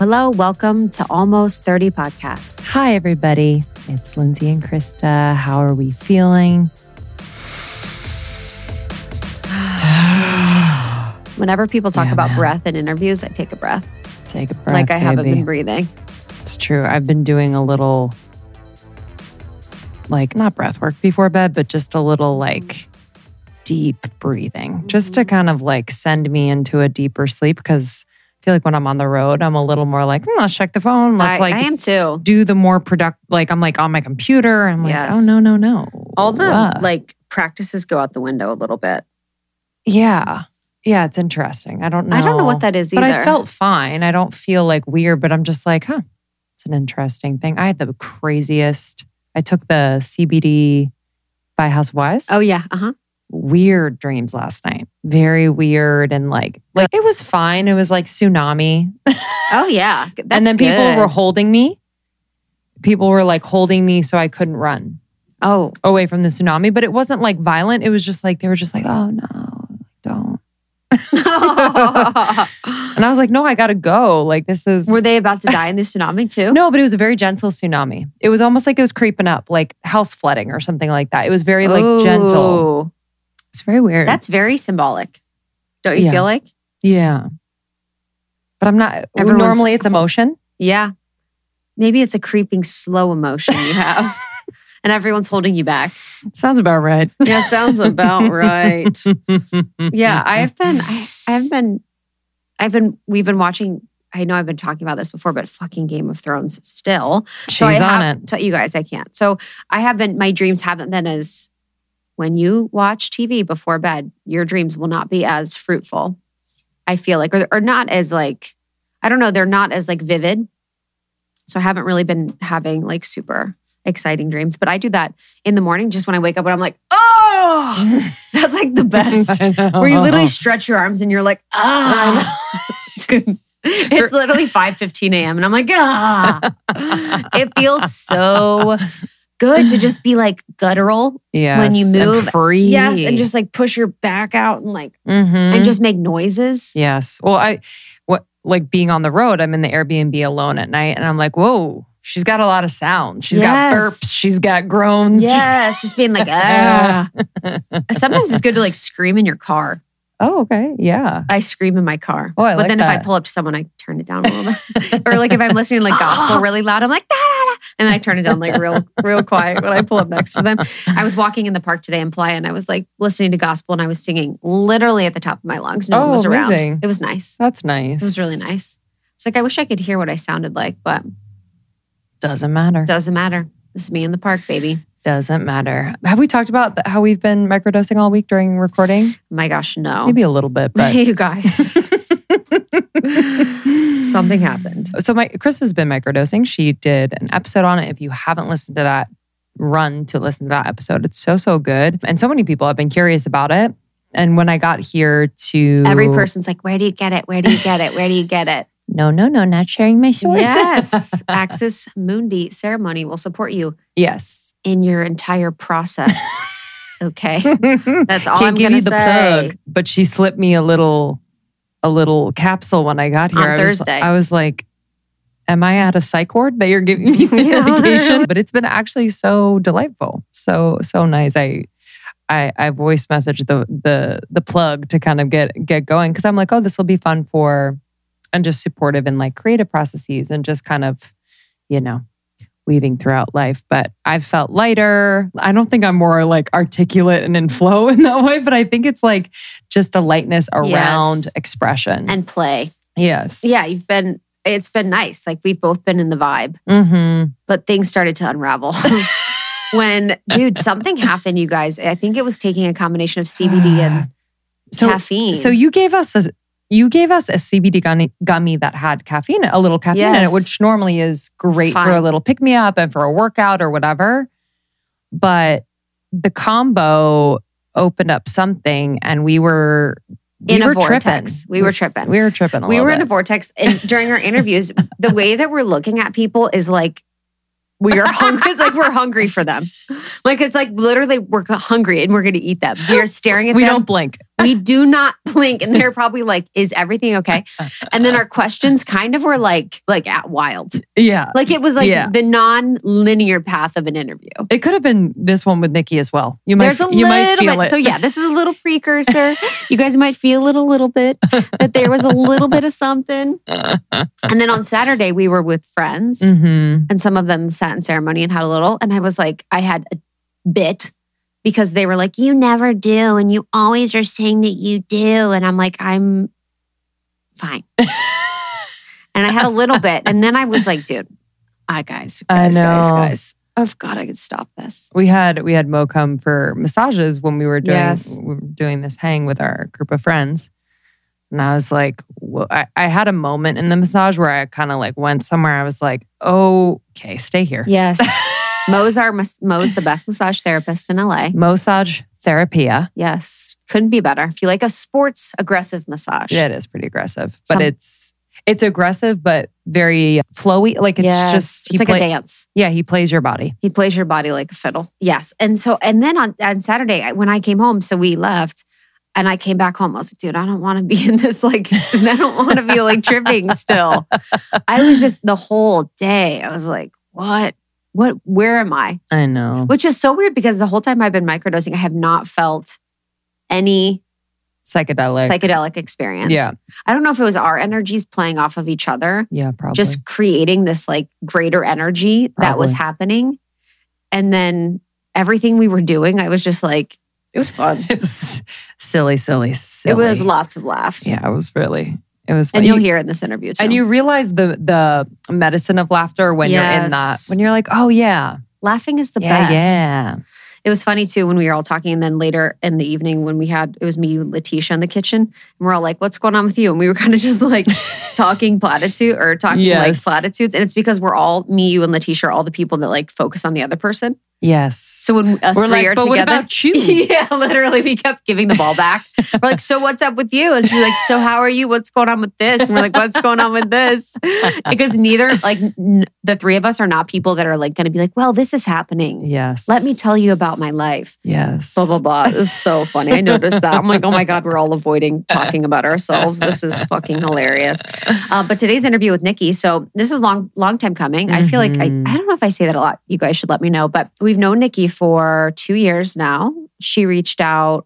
Hello, welcome to Almost 30 Podcast. Hi, everybody. It's Lindsey and Krista. How are we feeling? Whenever people talk Yeah, about man. breath in interviews, I take a breath. Take a breath. like I haven't been breathing. It's true. I've been doing a little, like, not breath work before bed, but just a little, like, deep breathing, just to mm-hmm. kind of like send me into a deeper sleep. Because feel like when I'm on the road, I'm a little more like, hmm, let's check the phone. Let's I, like I am too. do the more product. Like, I'm like on my computer. I'm like, Yes. oh, no, no, no. All the like practices go out the window a little bit. yeah. Yeah. It's interesting. I don't know. I don't know what that is either. But I felt fine. I don't feel like weird, but I'm just like, huh, it's an interesting thing. I had the craziest. I took the CBD by House Wise. Oh yeah, uh huh. Weird dreams last night. Very weird and like like it was fine. It was like tsunami. Oh yeah. That's and then people good. were holding me. People were like holding me so I couldn't run Oh, away from the tsunami, but it wasn't like violent. It was just like they were just like, "Oh no, don't." And I was like, "No, I got to go. Like this is were they about to die in the tsunami too? No, but it was a very gentle tsunami. It was almost like it was creeping up, like house flooding or something like that. It was very like gentle. It's very weird. That's very symbolic. Don't you Yeah. feel like? yeah. But I'm not Everyone's- normally it's emotion. Yeah. Maybe it's a creeping slow emotion you have, and everyone's holding you back. Sounds about right. Yeah, sounds about right. Yeah, I've been, I, I've been, I've been, we've been watching. I know I've been talking about this before, but fucking Game of Thrones still. She's so I on have, it. To, you guys, I can't. So I haven't. My dreams haven't been as. When you watch TV before bed, your dreams will not be as fruitful. I feel like, or, or not as like, I don't know. They're not as like vivid. So I haven't really been having like super exciting dreams. But I do that in the morning, just when I wake up, and I'm like, oh, that's like the best. Where you literally stretch your arms and you're like, ah. Dude, it's literally 5 15 a.m. And I'm like, ah. it feels so good to just be like guttural. Yes, when you and move- free. Yes. And just like push your back out and like, Mhm. and just make noises. yes. Well, I what like being on the road. I'm in the Airbnb alone at night, and I'm like, whoa. She's got a lot of sound. She's got burps. She's got groans. Yes. Just being like, ah. Sometimes it's good to like scream in your car. oh, okay. Yeah. I scream in my car. Oh, I but like then if I pull up to someone, I turn it down a little bit. or like if I'm listening to like gospel really loud, I'm like, da. And I turn it down like real, real quiet when I pull up next to them. I was walking in the park today in Playa and I was like listening to gospel and I was singing literally at the top of my lungs. No one Oh, was around. amazing. It was nice. That's nice. It was really nice. It's like I wish I could hear what I sounded like, but Doesn't matter. doesn't matter. This is me in the park, baby. Doesn't matter. Have we talked about how we've been microdosing all week during recording? My gosh, no. Maybe a little bit, but you guys. Something happened. so my Chris has been microdosing. She did an episode on it. If you haven't listened to that, run to listen to that episode. It's so so good, and so many people have been curious about it. And when I got here to Every person's like, where do you get it? Where do you get it? Where do you get it? no, no, no, not sharing my sources. Yes. Axis Mundi ceremony will support you yes. In your entire process. Okay. That's all Can't I'm give gonna you the say. plug, but she slipped me a little, a little capsule when I got here. On I was- Thursday. I was like, "Am I at a psych ward that you're giving me medication?" but it's been actually so delightful, so so nice. I. I, I voice messaged the the the plug to kind of get get going because I'm like, oh, this will be fun for and just supportive in like creative processes and just kind of, you know, weaving throughout life. But I've felt lighter. I don't think I'm more like articulate and in flow in that way, but I think it's like just a lightness around Yes. expression. And play. yes. Yeah, you've been it's been nice. Like we've both been in the vibe, Mm-hmm. but things started to unravel. when dude, something happened, you guys. I think it was taking a combination of CBD and So caffeine. so you gave us a you gave us a CBD gummy, gummy that had caffeine, a little caffeine in it, which normally is great for a little pick me up and for a workout or whatever. But the combo opened up something, and we were we in a were vortex. tripping. We were tripping. we were tripping. A we were in a vortex and during our interviews the way that we're looking at people is like we are hungry it's like we're hungry for them like it's like literally we're hungry and we're going to eat them we are staring at we them We don't blink. We do not blink. And they're probably like, is everything okay? And then our questions kind of were like, like at wild. Yeah. Like it was like Yeah. the non-linear path of an interview. It could have been this one with Nikki as well. You might, There's a you little might feel bit. it. So yeah, this is a little precursor. you guys might feel it a little bit that there was a little bit of something. And then on Saturday we were with friends, Mhm. and some of them sat in ceremony and had a little. And I was like, I had a bit because they were like, "You never do, and you always are saying that you do." And I'm like, I'm fine. and I had a little bit, and then I was like, dude, I guys, I guys, guys, guys. Oh God, I could stop this. We had we had Mo come for massages when we were doing Yes. we were doing this hang with our group of friends, and I was like, wha- I, I had a moment in the massage where I kind of like went somewhere. I was like, okay, stay here. Yes. Mo's our Mo's the best massage therapist in LA. Massage therapia. Yes, couldn't be better. If you like a sports aggressive massage, yeah, It is pretty aggressive, but Some- it's it's aggressive but very flowy. Like it's yes, just it's like play- a dance. Yeah, he plays your body. He plays your body like a fiddle. Yes, and so and then on on Saturday when I came home, so we left. And I came back home. I was like, dude, I don't want to be in this. Like, I don't want to be like tripping still. I was just the whole day. I was like, what? What? Where am I? I know. Which is so weird because the whole time I've been microdosing, I have not felt any Psychedelic. psychedelic experience. Yeah. I don't know if it was our energies playing off of each other, yeah, probably. just creating this like greater energy that was happening. And then everything we were doing, I was just like, it was fun. it was silly, silly, silly. It was lots of laughs. Yeah, it was really. It was. And you'll hear it in this interview too. and you realize the the medicine of laughter when you're in that. When you're like, oh yeah, laughing is the yeah, best. yeah. It was funny too when we were all talking, and then later in the evening when we had it was me, you, and Letitia in the kitchen, and we're all like, "What's going on with you?" And we were kind of just like talking platitude or talking like platitudes, and it's because we're all me, you, and Letitia are all the people that like focus on the other person. Yes. So when us We're three like, are but what together, about you? yeah, literally, we kept giving the ball back. We're like, "So what's up with you?" And she's like, "So how are you? What's going on with this?" And we're like, "What's going on with this?" Because neither, like, n- the three of us are not people that are like going to be like, "Well, this is happening." Yes. Let me tell you about my life. Yes. Blah blah blah. It was so funny. I noticed that. I'm like, oh my god, we're all avoiding talking about ourselves. This is fucking hilarious. Uh, but today's interview with Nikki. So this is long, long time coming. I feel like I, Mhm. I don't know if I say that a lot. You guys should let me know. But we've known Nikki for two years now. She reached out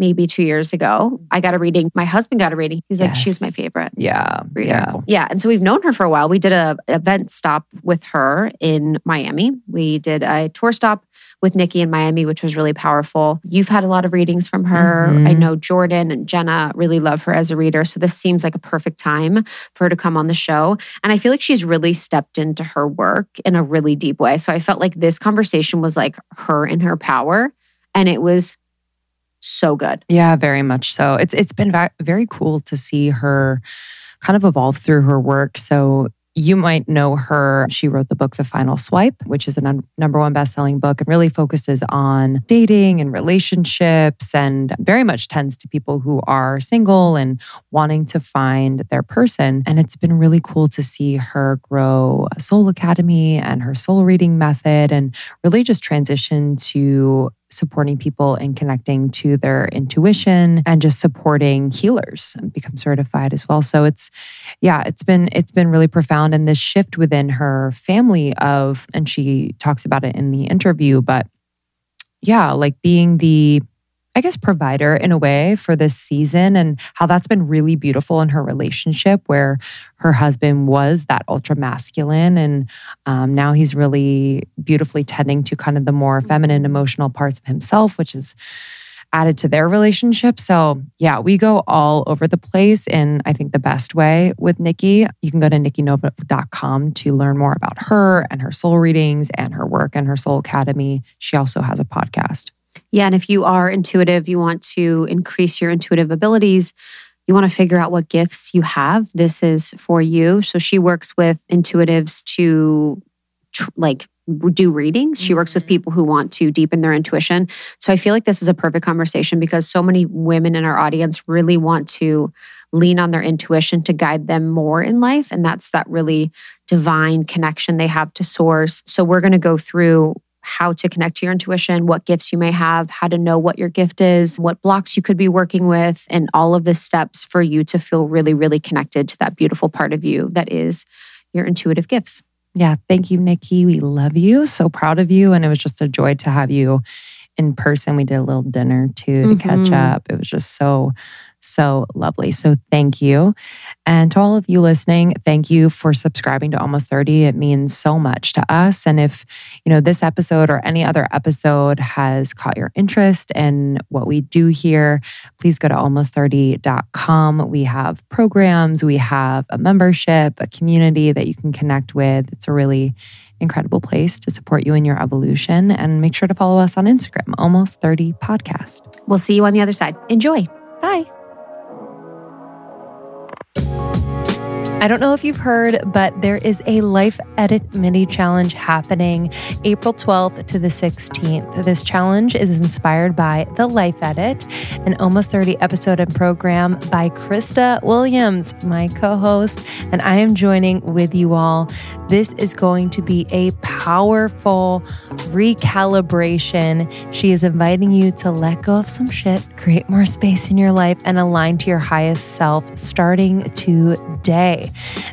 maybe two years ago. I got a reading. My husband got a reading. He's like, Yes. she's my favorite Yeah. reader. Yeah. Yeah. And so we've known her for a while. We did a event stop with her in Miami. We did a tour stop with Nikki in Miami, which was really powerful. You've had a lot of readings from her. Mhm. I know Jordan and Jenna really love her as a reader. So this seems like a perfect time for her to come on the show. And I feel like she's really stepped into her work in a really deep way. So I felt like this conversation was like her in her power. And it was so good. Yeah, very much so. It's it's been va- very cool to see her kind of evolve through her work. So you might know her. She wrote the book The Final Swipe, which is a num- number one best-selling book and really focuses on dating and relationships and very much tends to people who are single and wanting to find their person. And it's been really cool to see her grow Soul Academy and her soul reading method and really just transition to supporting people and connecting to their intuition and just supporting healers and become certified as well. So it's yeah it's been it's been really profound. And this shift within her family of and she talks about it in the interview but yeah like being the I guess provider in a way for this season and how that's been really beautiful in her relationship where her husband was that ultra masculine and um, now he's really beautifully tending to kind of the more feminine emotional parts of himself, which is added to their relationship. So, yeah, we go all over the place in, I think, the best way with Nikki. You can go to nikkinovo.com to learn more about her and her soul readings and her work and her soul academy. She also has a podcast. Yeah. And if you are intuitive, you want to increase your intuitive abilities, you want to figure out what gifts you have, this is for you. So she works with intuitives to tr- like do readings. She works with Mhm. people who want to deepen their intuition. So I feel like this is a perfect conversation because so many women in our audience really want to lean on their intuition to guide them more in life. And that's that really divine connection they have to source. So we're going to go through how to connect to your intuition, what gifts you may have, how to know what your gift is, what blocks you could be working with, and all of the steps for you to feel really, really connected to that beautiful part of you that is your intuitive gifts. Yeah. Thank you, Nikki. We love you. So proud of you. And it was just a joy to have you in person. We did a little dinner too to catch Mhm. up. It was just so, so lovely. So thank you. And to all of you listening, thank you for subscribing to Almost 30. It means so much to us. And if, you know, this episode or any other episode has caught your interest in what we do here, please go to almost30.com. We have programs, we have a membership, a community that you can connect with. It's a really incredible place to support you in your evolution. And make sure to follow us on Instagram, Almost 30 Podcast. We'll see you on the other side. Enjoy. Bye. I don't know if you've heard, but there is a Life Edit mini challenge happening April 12th to the 16th. This challenge is inspired by The Life Edit, an almost 30 episode and program by Krista Williams, my co host, and I am joining with you all. This is going to be a powerful recalibration. She is inviting you to let go of some shit, create more space in your life, and align to your highest self starting today.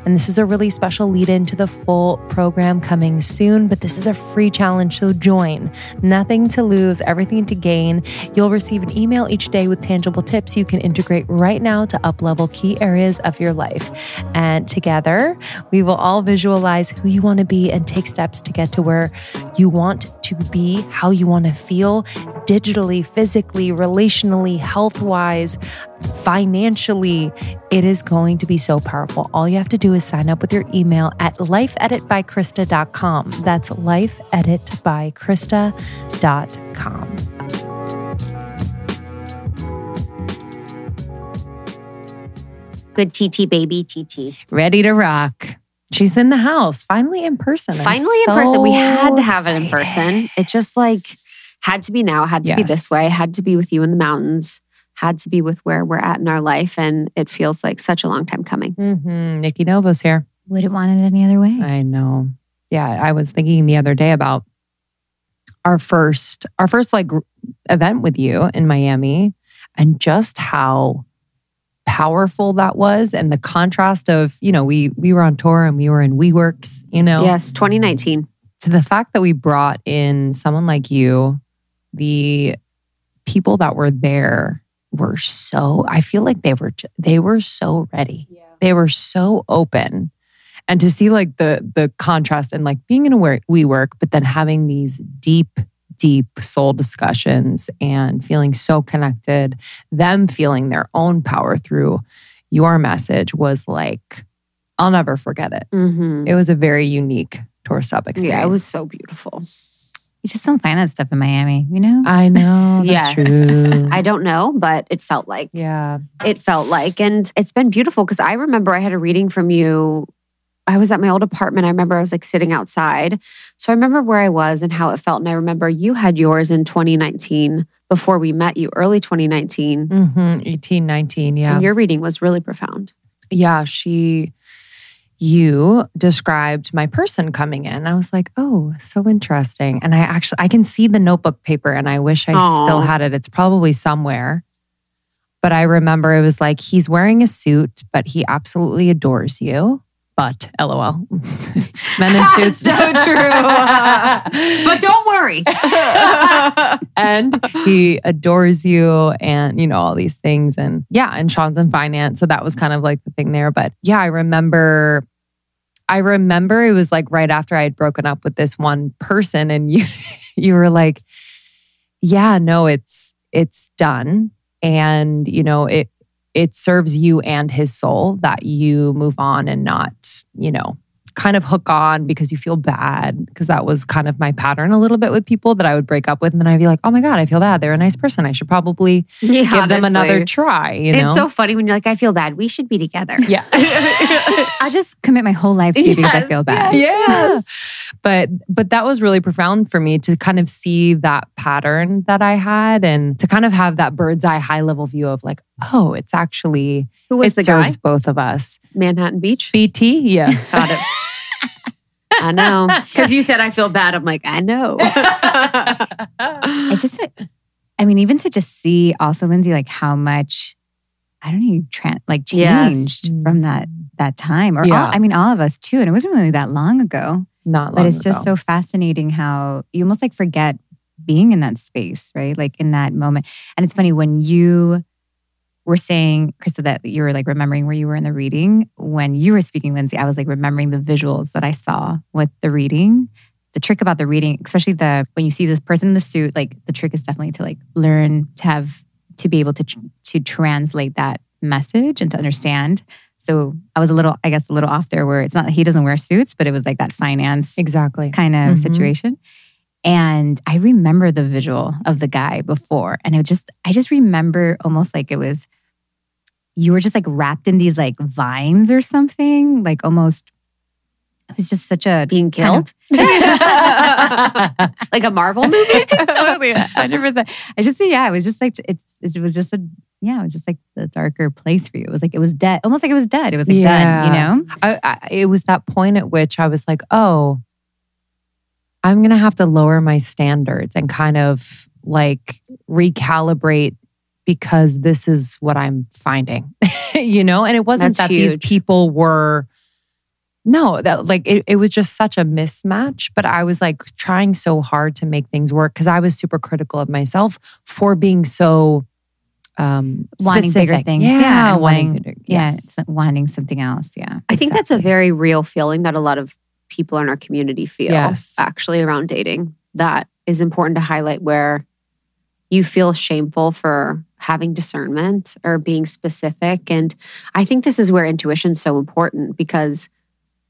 And this is a really special lead in to the full program coming soon, but this is a free challenge, so join. Nothing to lose, everything to gain. You'll receive an email each day with tangible tips you can integrate right now to uplevel key areas of your life. And together, we will all visualize who you want to be and take steps to get to where you want to be, how you want to feel digitally, physically, relationally, health wise, financially. It is going to be so powerful. All you have to do is sign up with your email at lifeeditbykrista.com. That's lifeeditbykrista.com. Good TT baby TT. Ready to rock. She's in the house, finally in person. I'm Finally in person. We had to have it in person. It just like had to be now, had to be this way, had to be with you in the mountains, had to be with where we're at in our life. And it feels like such a long time coming. Mhm. Nikki Novo's here. Wouldn't want it any other way. I know. Yeah, I was thinking the other day about our first our first like event with you in Miami and just how powerful that was and the contrast of, you know, we we were on tour and we were in WeWorks, you know. Yes, 2019. To the fact that we brought in someone like you, the people that were there were so I feel like they were they were so ready they were so open and to see like the the contrast and like being in a work we work but then having these deep deep soul discussions and feeling so connected them feeling their own power through your message was like i'll never forget it Mhm. it was a very unique tour stop experience Yeah, it was so beautiful. You just don't find that stuff in Miami, you know? i know yes. true I don't know, but it felt like yeah it felt like. And it's been beautiful because I remember I had a reading from you. I was at my old apartment. I remember I was like sitting outside. So I remember where I was and how it felt. And I remember you had yours in 2019 before we met you, early 2019. mm-hmm. 18 19 yeah And your reading was really profound. yeah, she, you described my person coming in. I was like, oh, so interesting. And I actually, I can see the notebook paper and I wish I Aw. still had it. It's probably somewhere. But I remember it was like, he's wearing a suit, but he absolutely adores you. But lol. Men in suits. So true. but don't worry. and he adores you and you know all these things and yeah and sean's in finance so that was kind of like the thing there but yeah i remember i remember it was like right after i had broken up with this one person and you you were like yeah no it's it's done and you know it it serves you and his soul that you move on and not you know kind of hook on because you feel bad because that was kind of my pattern a little bit with people that I would break up with and then I'd be like, "Oh my god, I feel bad. They're a nice person. I should probably Yeah, give them another try." You know, It's so funny when you're like, I feel bad. We should be together. yeah, I just commit my whole life to you because I feel bad. yes. But but that was really profound for me to kind of see that pattern that I had and to kind of have that bird's eye high level view of like, oh, it's actually Who was it the guy? both of us. Manhattan Beach. BT, yeah, Got it. I know. Because you said I feel bad. I'm like, I know. It's just, a- I mean, even to just see also, Lindsey, like how much, I don't know, you tran like Yes. changed mm. from that that time. Or Yeah. all, I mean, all of us too. And it wasn't really that long ago. Not long But it's just so fascinating how you almost like forget being in that space, right? Like in that moment. And it's funny when you were saying, Krista, that you were like remembering where you were in the reading. When you were speaking, Lindsey, I was like remembering the visuals that I saw with the reading. The trick about the reading, especially the when you see this person in the suit, like the trick is definitely to like learn to have to be able to to translate that message and to understand. So I was a little, I guess, a little off there where it's not that he doesn't wear suits, but it was like that finance exactly. kind of Mhm. situation. And I remember the visual of the guy before. And it just, I just remember almost like it was, you were just like wrapped in these like vines or something, like almost, it was just such a Being kind killed? of- like a Marvel movie? totally, hundred percent. I just see, yeah, it was just like it's, it was just a, yeah, it was just like the darker place for you. It was like it was dead, almost like it was dead. It was like done, you know. I, I, it was that point at which I was like, oh, I'm going to have to lower my standards and kind of like recalibrate because this is what I'm finding, you know? And it wasn't That's that these people were, no, that like it, it was just such a mismatch. But I was like trying so hard to make things work because I was super critical of myself for being so um Wanting bigger things, Yeah, yeah, and wanting, wanting- bigger- Yeah, yes. wanting something else. Yeah, I think that's a very real feeling that a lot of people in our community feel Yes. actually around dating. That is important to highlight where you feel shameful for having discernment or being specific. And I think this is where intuition's so important because,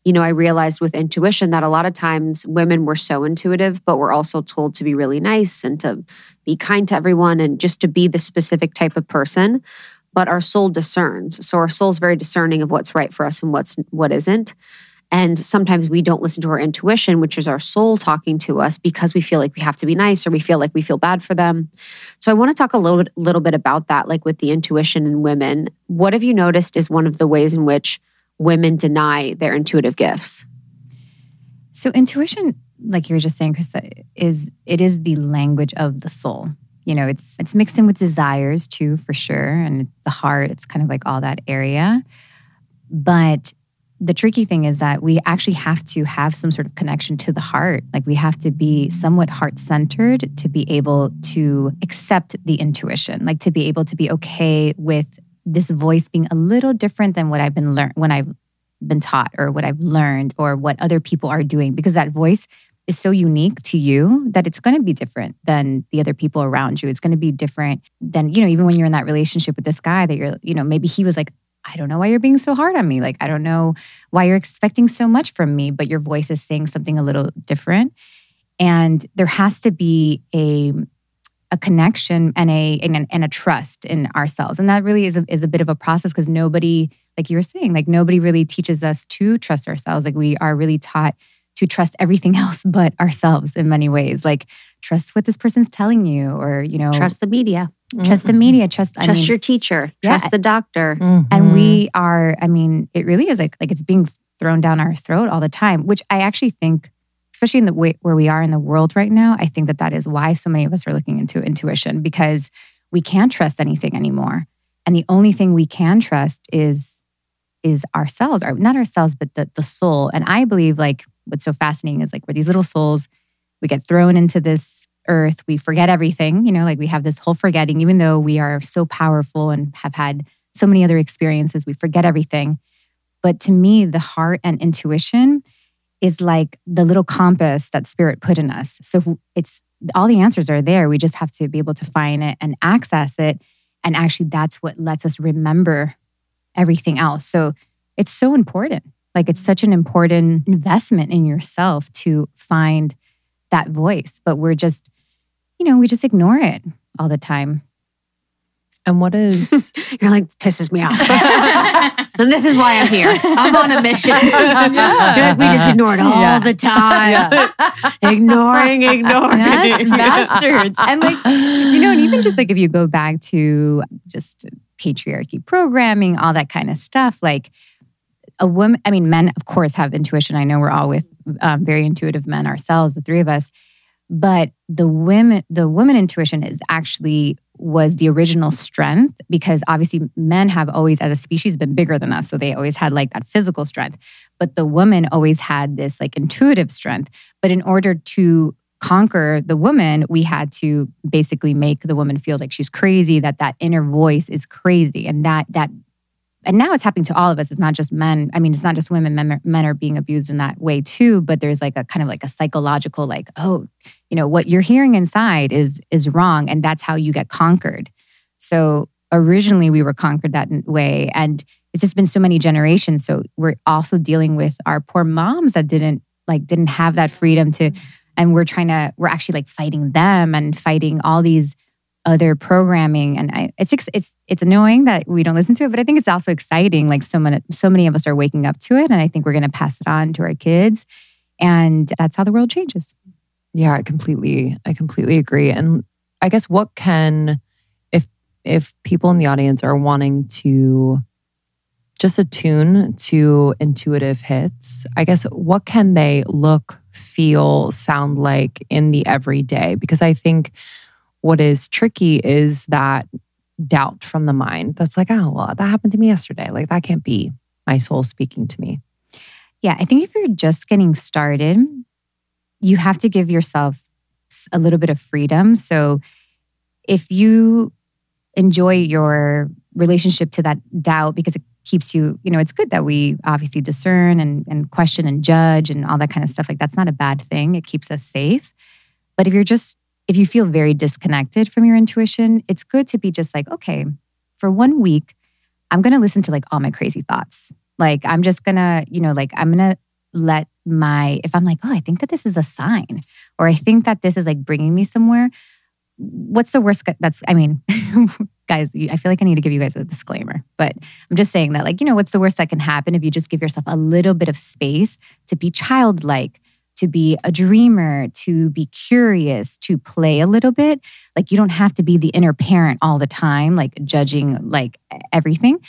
you know, I realized with intuition that a lot of times women were so intuitive, but we're also told to be really nice and to be kind to everyone and just to be the specific type of person. But our soul discerns. So our soul's very discerning of what's right for us and what's what isn't. And sometimes we don't listen to our intuition, which is our soul talking to us because we feel like we have to be nice or we feel like we feel bad for them. So I want to talk a little, little bit about that, like with the intuition in women. What have you noticed is one of the ways in which women deny their intuitive gifts? So intuition, like you were just saying, Krista, uh, is it is the language of the soul. You know, it's it's mixed in with desires too, for sure, and the heart. It's kind of like all that area. But the tricky thing is that we actually have to have some sort of connection to the heart. Like we have to be somewhat heart centered to be able to accept the intuition, like to be able to be okay with this voice being a little different than what I've been learned when I've been taught or what I've learned or what other people are doing because that voice is so unique to you that it's going to be different than the other people around you. It's going to be different than, you know, even when you're in that relationship with this guy that you're, you know, maybe he was like, I don't know why you're being so hard on me. Like, I don't know why you're expecting so much from me, but your voice is saying something a little different. And there has to be a, a connection and a and, and a trust in ourselves. And that really is a, is a bit of a process because nobody, like you were saying, like nobody really teaches us to trust ourselves. Like we are really taught to trust everything else but ourselves in many ways. Like trust what this person's telling you, or you know, Trust the media, trust the media, trust I trust mean, your teacher, Yeah. trust the doctor. Mhm. and we are. I mean, it really is like like it's being thrown down our throat all the time. Which I actually think, especially in the way where we are in the world right now, I think that that is why so many of us are looking into intuition because we can't trust anything anymore, and the only thing we can trust is is ourselves, or not ourselves, but the the soul. And I believe like what's so fascinating is like we're these little souls. We get thrown into this earth. We forget everything. You know, like we have this whole forgetting, even though we are so powerful and have had so many other experiences, we forget everything. But to me, the heart and intuition is like the little compass that spirit put in us. So it's all the answers are there. We just have to be able to find it and access it. And actually, that's what lets us remember everything else. So it's so important. Like it's such an important investment in yourself to find that voice. But we're just, you know, we just ignore it all the time. and what is You're like, pisses me off. and this is why I'm here. I'm on a mission. You're like, we just ignore it all Yeah. the time. ignoring, ignoring. Yes, bastards. And like, you know, and even just like if you go back to just patriarchy programming, all that kind of stuff, like a woman, I mean, men, of course, have intuition. I know we're all with um, very intuitive men ourselves, the three of us. But the women, the woman intuition is actually was the original strength because obviously men have always, as a species, been bigger than us. So they always had like that physical strength. But the woman always had this like intuitive strength. But in order to conquer the woman, we had to basically make the woman feel like she's crazy, that that inner voice is crazy. And that, that, and now it's happening to all of us. It's not just men. I mean, it's not just women. Men, men are being abused in that way too. But there's like a kind of like a psychological, like, oh, you know, what you're hearing inside is is wrong, and that's how you get conquered. So originally we were conquered that way, and it's just been so many generations. So we're also dealing with our poor moms that didn't like didn't have that freedom to and we're trying to we're actually like fighting them and fighting all these other programming and I, it's it's it's annoying that we don't listen to it but i think it's also exciting like so many so many of us are waking up to it and i think we're going to pass it on to our kids and that's how the world changes yeah i completely i completely agree and i guess what can if if people in the audience are wanting to just attune to intuitive hits i guess what can they look feel, sound like in the everyday. Because I think what is tricky is that doubt from the mind that's like, oh, well, that happened to me yesterday. Like, that can't be my soul speaking to me. Yeah. I think if you're just getting started, you have to give yourself a little bit of freedom. So if you enjoy your relationship to that doubt because it keeps you, you know, it's good that we obviously discern and, and question and judge and all that kind of stuff. Like that's not a bad thing. It keeps us safe. But if you're just, if you feel very disconnected from your intuition, it's good to be just like, okay, for one week, I'm going to listen to like all my crazy thoughts. Like I'm just going to, you know, like I'm going to let my, if I'm like, oh, I think that this is a sign, or I think that this is like bringing me somewhere, what's the worst that's i mean guys i feel like i need to give you guys a disclaimer but i'm just saying that like you know what's the worst that can happen if you just give yourself a little bit of space to be childlike to be a dreamer to be curious to play a little bit like you don't have to be the inner parent all the time like judging like everything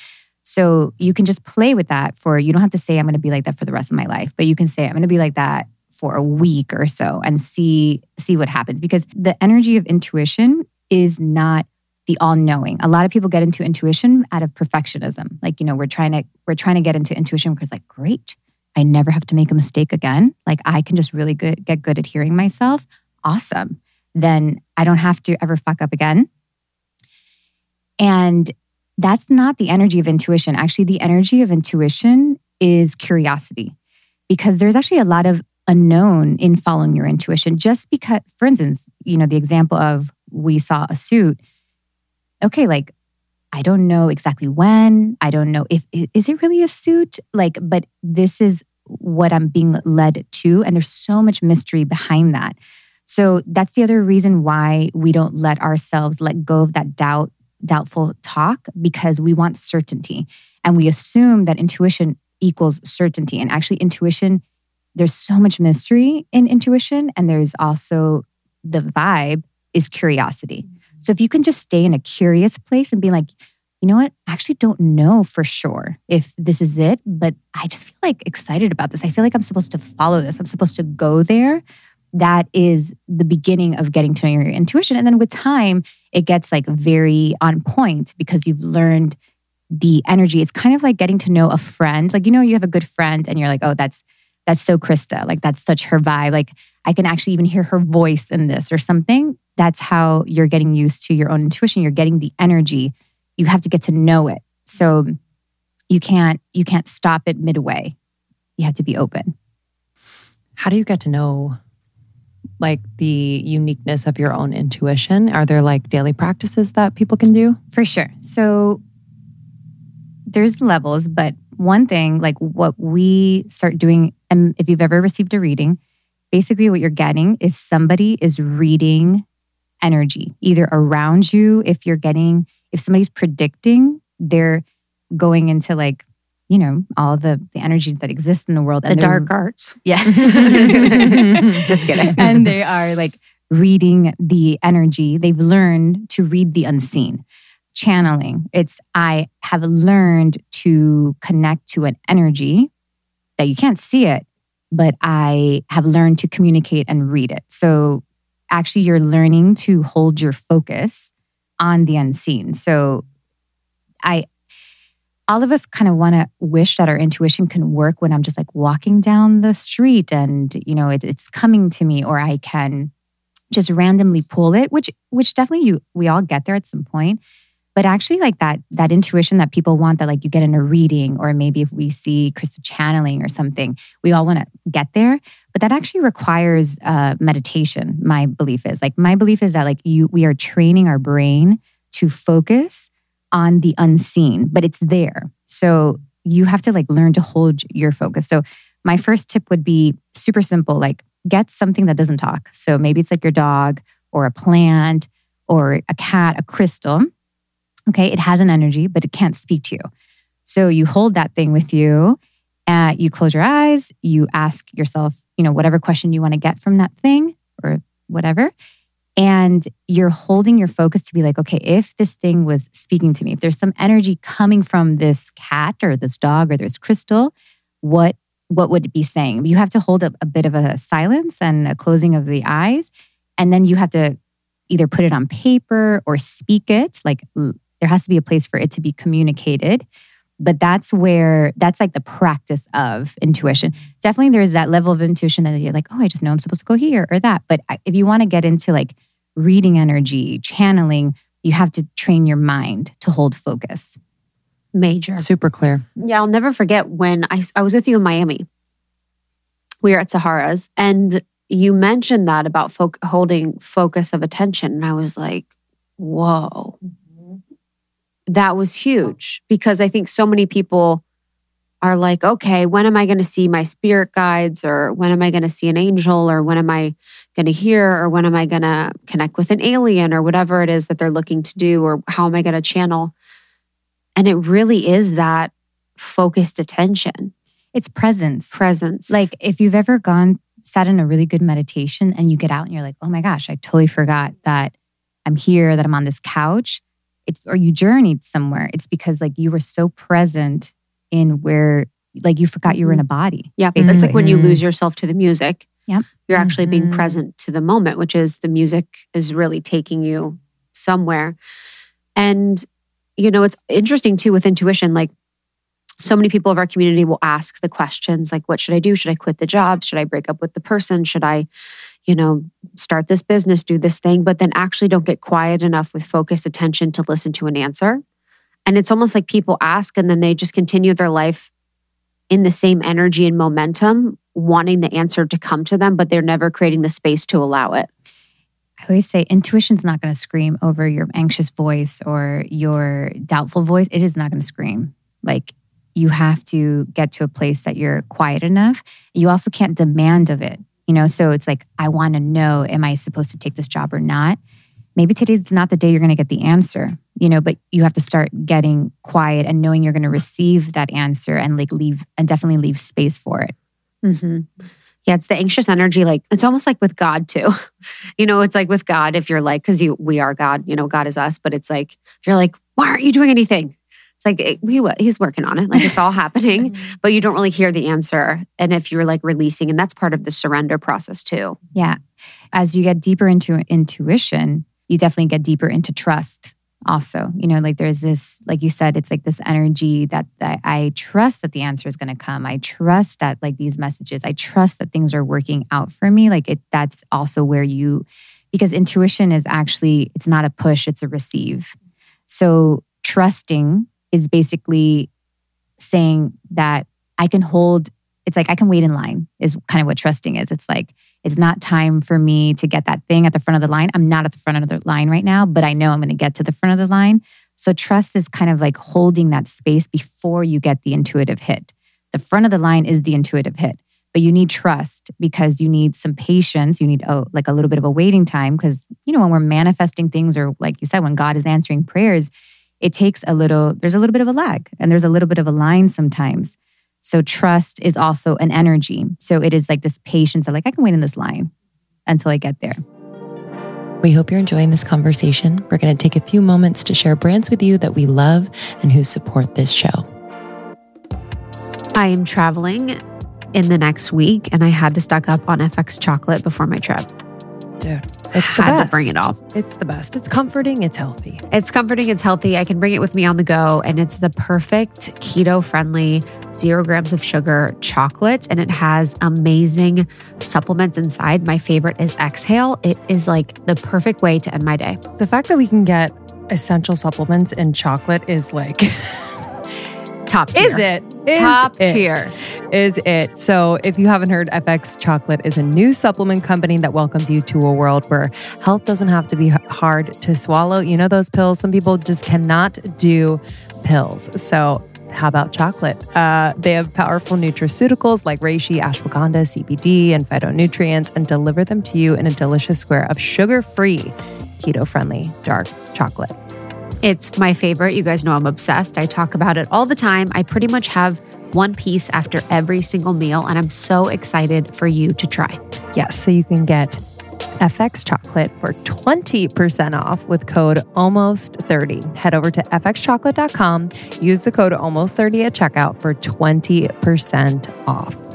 so you can just play with that for you don't have to say i'm going to be like that for the rest of my life but you can say i'm going to be like that for a week or so and see see what happens because the energy of intuition is not the all-knowing. A lot of people get into intuition out of perfectionism. Like, you know, we're trying to we're trying to get into intuition because like, great, I never have to make a mistake again. Like I can just really good get good at hearing myself. Awesome. Then I don't have to ever fuck up again. And that's not the energy of intuition. Actually, the energy of intuition is curiosity because there's actually a lot of unknown in following your intuition just because for instance you know the example of we saw a suit okay like i don't know exactly when i don't know if is it really a suit like but this is what i'm being led to and there's so much mystery behind that so that's the other reason why we don't let ourselves let go of that doubt doubtful talk because we want certainty and we assume that intuition equals certainty and actually intuition there's so much mystery in intuition and there's also the vibe is curiosity. Mm-hmm. So if you can just stay in a curious place and be like, you know what? I actually don't know for sure if this is it, but I just feel like excited about this. I feel like I'm supposed to follow this. I'm supposed to go there. That is the beginning of getting to know your intuition. And then with time, it gets like very on point because you've learned the energy. It's kind of like getting to know a friend. Like, you know, you have a good friend and you're like, oh, that's that's so Krista. Like that's such her vibe. Like I can actually even hear her voice in this or something. That's how you're getting used to your own intuition. You're getting the energy. You have to get to know it. So you can't you can't stop it midway. You have to be open. How do you get to know like the uniqueness of your own intuition? Are there like daily practices that people can do? For sure. So there's levels, but one thing, like what we start doing, and if you've ever received a reading, basically what you're getting is somebody is reading energy, either around you, if you're getting, if somebody's predicting, they're going into like, you know, all the the energy that exists in the world. The dark arts. Yeah. Just kidding. and they are like reading the energy. They've learned to read the unseen channeling. It's I have learned to connect to an energy that you can't see it, but I have learned to communicate and read it. So actually, you're learning to hold your focus on the unseen. So I, all of us kind of want to wish that our intuition can work when I'm just like walking down the street and you know it, it's coming to me, or I can just randomly pull it, which which definitely you we all get there at some point but actually like that that intuition that people want that like you get in a reading or maybe if we see crystal channeling or something we all want to get there but that actually requires uh, meditation my belief is like my belief is that like you we are training our brain to focus on the unseen but it's there so you have to like learn to hold your focus so my first tip would be super simple like get something that doesn't talk so maybe it's like your dog or a plant or a cat a crystal Okay, it has an energy, but it can't speak to you. So you hold that thing with you. Uh, you close your eyes. You ask yourself, you know, whatever question you want to get from that thing or whatever. And you're holding your focus to be like, okay, if this thing was speaking to me, if there's some energy coming from this cat or this dog or this crystal, what what would it be saying? You have to hold up a bit of a silence and a closing of the eyes. And then you have to either put it on paper or speak it, like there has to be a place for it to be communicated but that's where that's like the practice of intuition. Definitely there's that level of intuition that you're like oh i just know i'm supposed to go here or that. But if you want to get into like reading energy channeling you have to train your mind to hold focus. Major. Super clear. Yeah i'll never forget when i, I was with you in miami. We were at sahara's and you mentioned that about fo- holding focus of attention and i was like whoa that was huge because I think so many people are like, okay, when am I going to see my spirit guides or when am I going to see an angel or when am I going to hear or when am I going to connect with an alien or whatever it is that they're looking to do or how am I going to channel? And it really is that focused attention. It's presence. Presence. Like if you've ever gone, sat in a really good meditation and you get out and you're like, oh my gosh, I totally forgot that I'm here, that I'm on this couch it's or you journeyed somewhere it's because like you were so present in where like you forgot you were in a mm-hmm. body yeah basically. it's like when you lose yourself to the music yeah you're actually mm-hmm. being present to the moment which is the music is really taking you somewhere and you know it's interesting too with intuition like so many people of our community will ask the questions like what should i do should i quit the job should i break up with the person should i you know start this business do this thing but then actually don't get quiet enough with focused attention to listen to an answer and it's almost like people ask and then they just continue their life in the same energy and momentum wanting the answer to come to them but they're never creating the space to allow it I always say intuition's not going to scream over your anxious voice or your doubtful voice. It is not going to scream. Like you have to get to a place that you're quiet enough. You also can't demand of it. You know, so it's like, I want to know, am I supposed to take this job or not? Maybe today's not the day you're going to get the answer, you know, but you have to start getting quiet and knowing you're going to receive that answer and like leave and definitely leave space for it. Mm-hmm. Yeah, it's the anxious energy. Like it's almost like with God too. you know, it's like with God, if you're like, because you we are God, you know, God is us, but it's like if you're like, why aren't you doing anything? Like he he's working on it, like it's all happening, mm-hmm. but you don't really hear the answer. And if you're like releasing, and that's part of the surrender process too. Yeah, as you get deeper into intuition, you definitely get deeper into trust. Also, you know, like there's this, like you said, it's like this energy that, that I trust that the answer is going to come. I trust that like these messages, I trust that things are working out for me. Like it, that's also where you, because intuition is actually, it's not a push, it's a receive. So trusting is basically saying that I can hold, it's like I can wait in line, is kind of what trusting is. It's like, it's not time for me to get that thing at the front of the line. I'm not at the front of the line right now, but I know I'm going to get to the front of the line. So trust is kind of like holding that space before you get the intuitive hit. The front of the line is the intuitive hit, but you need trust because you need some patience. You need oh, like a little bit of a waiting time because you know when we're manifesting things or like you said when God is answering prayers, it takes a little, there's a little bit of a lag and there's a little bit of a line sometimes. So trust is also an energy. So it is like this patience of like, I can wait in this line until I get there. We hope you're enjoying this conversation. We're going to take a few moments to share brands with you that we love and who support this show. I am traveling in the next week, and I had to stock up on FX chocolate before my trip. Dude, it's the had best. to bring it all. It's the best. It's comforting. It's healthy. It's comforting, it's healthy. I can bring it with me on the go, and it's the perfect keto friendly, zero grams of sugar chocolate, and it has amazing supplements inside. My favorite is Exhale. It is like the perfect way to end my day. The fact that we can get essential supplements in chocolate is like, Top tier. is it? Is Top it? tier. is it. So, if you haven't heard, FX Chocolate is a new supplement company that welcomes you to a world where health doesn't have to be hard to swallow. You know, those pills, some people just cannot do pills. So, how about chocolate? Uh, they have powerful nutraceuticals like reishi, ashwagandha, CBD, and phytonutrients, and deliver them to you in a delicious square of sugar free, keto friendly dark chocolate. It's my favorite. You guys know I'm obsessed. I talk about it all the time. I pretty much have one piece after every single meal, and I'm so excited for you to try. Yes, so you can get FX chocolate for 20% off with code almost30. Head over to fxchocolate.com, use the code almost30 at checkout for 20% off.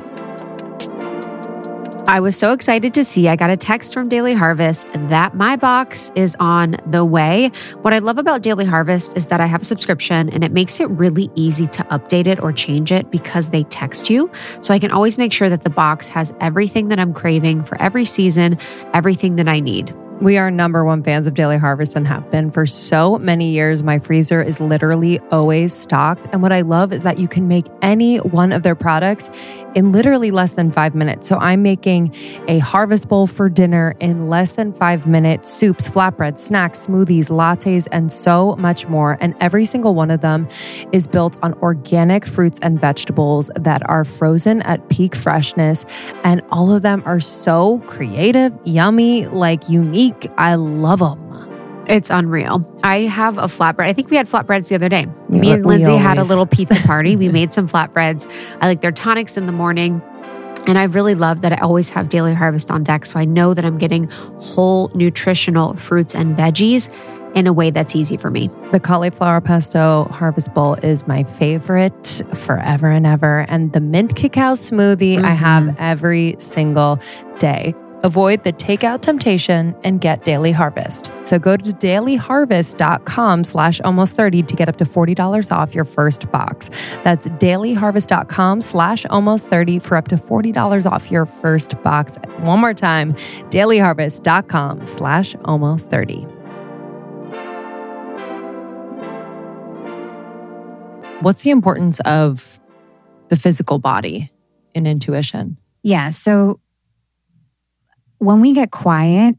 I was so excited to see I got a text from Daily Harvest that my box is on the way. What I love about Daily Harvest is that I have a subscription and it makes it really easy to update it or change it because they text you. So I can always make sure that the box has everything that I'm craving for every season, everything that I need. We are number one fans of Daily Harvest and have been for so many years. My freezer is literally always stocked. And what I love is that you can make any one of their products in literally less than five minutes. So I'm making a harvest bowl for dinner in less than five minutes soups, flatbreads, snacks, smoothies, lattes, and so much more. And every single one of them is built on organic fruits and vegetables that are frozen at peak freshness. And all of them are so creative, yummy, like unique. I love them. It's unreal. I have a flatbread. I think we had flatbreads the other day. Yeah, Me and Lindsey had a little pizza party. we made some flatbreads. I like their tonics in the morning. And I really love that I always have Daily Harvest on deck. So I know that I'm getting whole nutritional fruits and veggies in a way that's easy for me. The cauliflower pesto harvest bowl is my favorite forever and ever. And the mint cacao smoothie I mm-hmm. have every single day. Avoid the takeout temptation and get Daily Harvest. So go to dailyharvest.com slash almost 30 to get up to $40 off your first box. That's dailyharvest.com slash almost 30 for up to $40 off your first box. One more time, dailyharvest.com slash almost 30. What's the importance of the physical body in intuition? Yeah. So when we get quiet,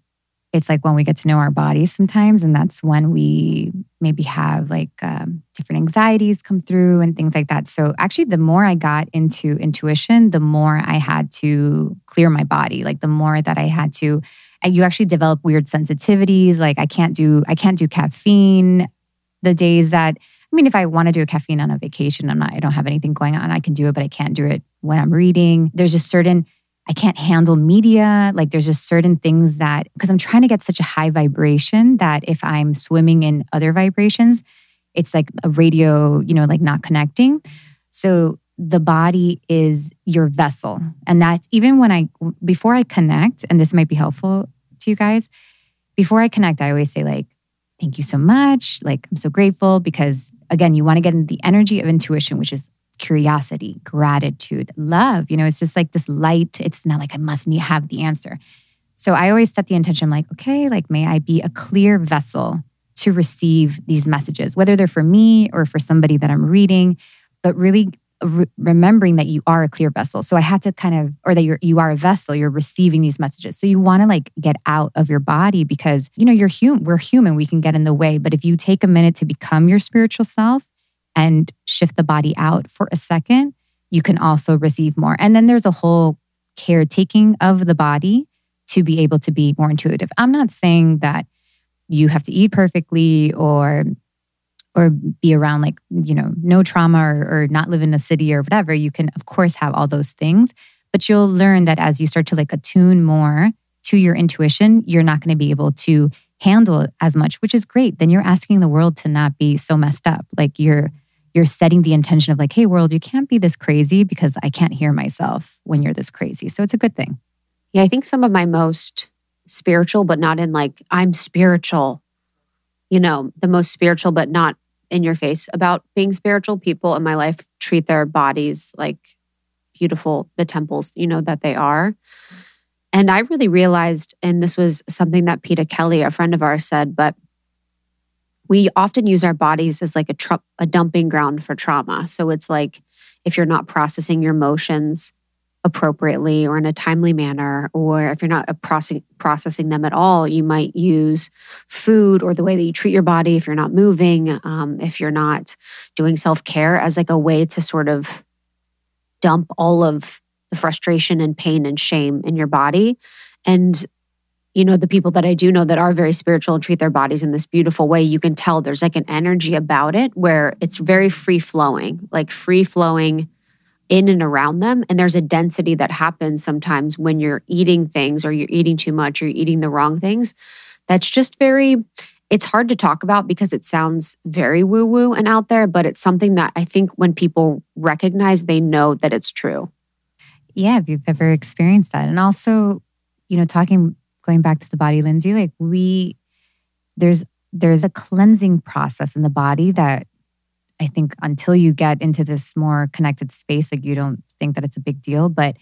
it's like when we get to know our bodies sometimes. And that's when we maybe have like um, different anxieties come through and things like that. So actually, the more I got into intuition, the more I had to clear my body. Like the more that I had to, you actually develop weird sensitivities. Like I can't do, I can't do caffeine the days that I mean, if I want to do a caffeine on a vacation, I'm not, I don't have anything going on. I can do it, but I can't do it when I'm reading. There's just certain, I can't handle media. Like there's just certain things that, because I'm trying to get such a high vibration that if I'm swimming in other vibrations, it's like a radio, you know, like not connecting. So the body is your vessel. And that's even when I, before I connect, and this might be helpful to you guys, before I connect, I always say, like, thank you so much. Like, I'm so grateful because, again, you want to get into the energy of intuition, which is curiosity, gratitude, love. You know, it's just like this light. It's not like I must need have the answer. So I always set the intention like, okay, like, may I be a clear vessel to receive these messages, whether they're for me or for somebody that I'm reading, but really re- remembering that you are a clear vessel. So I had to kind of, or that you're you are a vessel. You're receiving these messages. So you want to like get out of your body because you know you're human. We're human. We can get in the way. But if you take a minute to become your spiritual self and shift the body out for a second, you can also receive more. And then there's a whole caretaking of the body to be able to be more intuitive. I'm not saying that you have to eat perfectly or or be around like you know no trauma or, or not live in a city or whatever you can of course have all those things but you'll learn that as you start to like attune more to your intuition you're not going to be able to handle as much which is great then you're asking the world to not be so messed up like you're you're setting the intention of like, hey, world, you can't be this crazy because I can't hear myself when you're this crazy. So it's a good thing. Yeah, I think some of my most spiritual, but not in like, I'm spiritual, you know, the most spiritual, but not in your face about being spiritual people in my life treat their bodies like beautiful, the temples, you know, that they are. And I really realized, and this was something that Peter Kelly, a friend of ours, said, but we often use our bodies as like a, tr- a dumping ground for trauma. So it's like if you're not processing your emotions appropriately or in a timely manner, or if you're not process- processing them at all, you might use food or the way that you treat your body if you're not moving, um, if you're not doing self care as like a way to sort of dump all of the frustration and pain and shame in your body. And you know, the people that I do know that are very spiritual and treat their bodies in this beautiful way, you can tell there's like an energy about it where it's very free flowing, like free flowing in and around them. And there's a density that happens sometimes when you're eating things or you're eating too much or you're eating the wrong things. That's just very, it's hard to talk about because it sounds very woo woo and out there, but it's something that I think when people recognize, they know that it's true. Yeah, if you've ever experienced that. And also, you know, talking going back to the body, Lindsey, like we, there's, there's a cleansing process in the body that I think until you get into this more connected space, like you don't think that it's a big deal. But,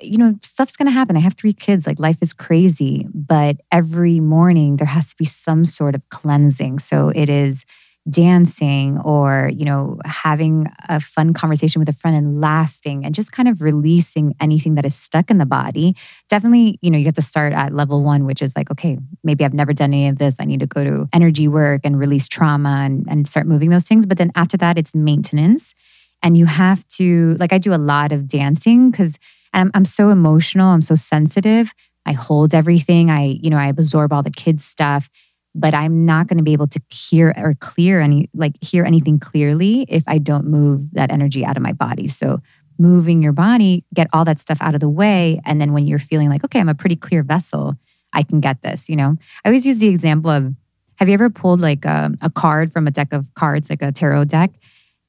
you know, stuff's to happen. I have three kids, like life is crazy. But every morning there has to be some sort of cleansing. So it is, dancing or you know having a fun conversation with a friend and laughing and just kind of releasing anything that is stuck in the body. Definitely you know you have to start at level 1 which is like okay maybe I've never done any of this. I need to go to energy work and release trauma and, and start moving those things. But then after that it's maintenance. And you have to like I do a lot of dancing cuz I'm, I'm so emotional. I'm so sensitive. I hold everything. I you know I absorb all the kids stuff but I'm not going to be able to hear or clear any, like hear anything clearly if I don't move that energy out of my body. So, moving your body, get all that stuff out of the way. And then when you're feeling like, okay, I'm a pretty clear vessel, I can get this, you know? I always use the example of have you ever pulled like a, a card from a deck of cards, like a tarot deck,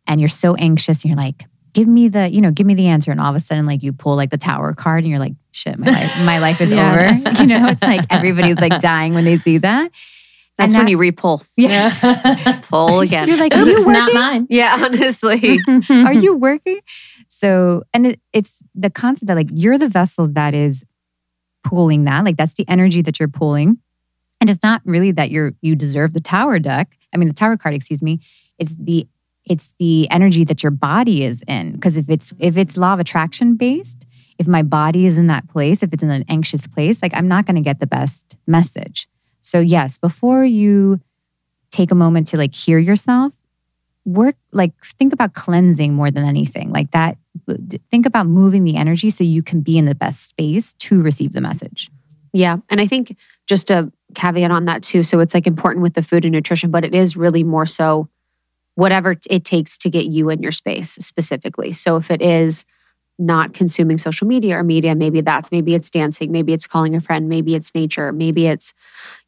and you're so anxious and you're like, give me the, you know, give me the answer. And all of a sudden, like you pull like the tower card and you're like, shit, my life, my life is yes. over. You know, it's like everybody's like dying when they see that. That's when you repull. Yeah. Pull again. You're like, are you not mine. Yeah, honestly. are you working? So, and it, it's the concept that like you're the vessel that is pulling that. Like that's the energy that you're pulling. And it's not really that you're you deserve the tower deck. I mean the tower card, excuse me. It's the it's the energy that your body is in. Because if it's if it's law of attraction based, if my body is in that place, if it's in an anxious place, like I'm not going to get the best message. So, yes, before you take a moment to like hear yourself, work like think about cleansing more than anything. Like that, think about moving the energy so you can be in the best space to receive the message. Yeah. And I think just a caveat on that too. So, it's like important with the food and nutrition, but it is really more so whatever it takes to get you in your space specifically. So, if it is, not consuming social media or media. Maybe that's, maybe it's dancing, maybe it's calling a friend, maybe it's nature, maybe it's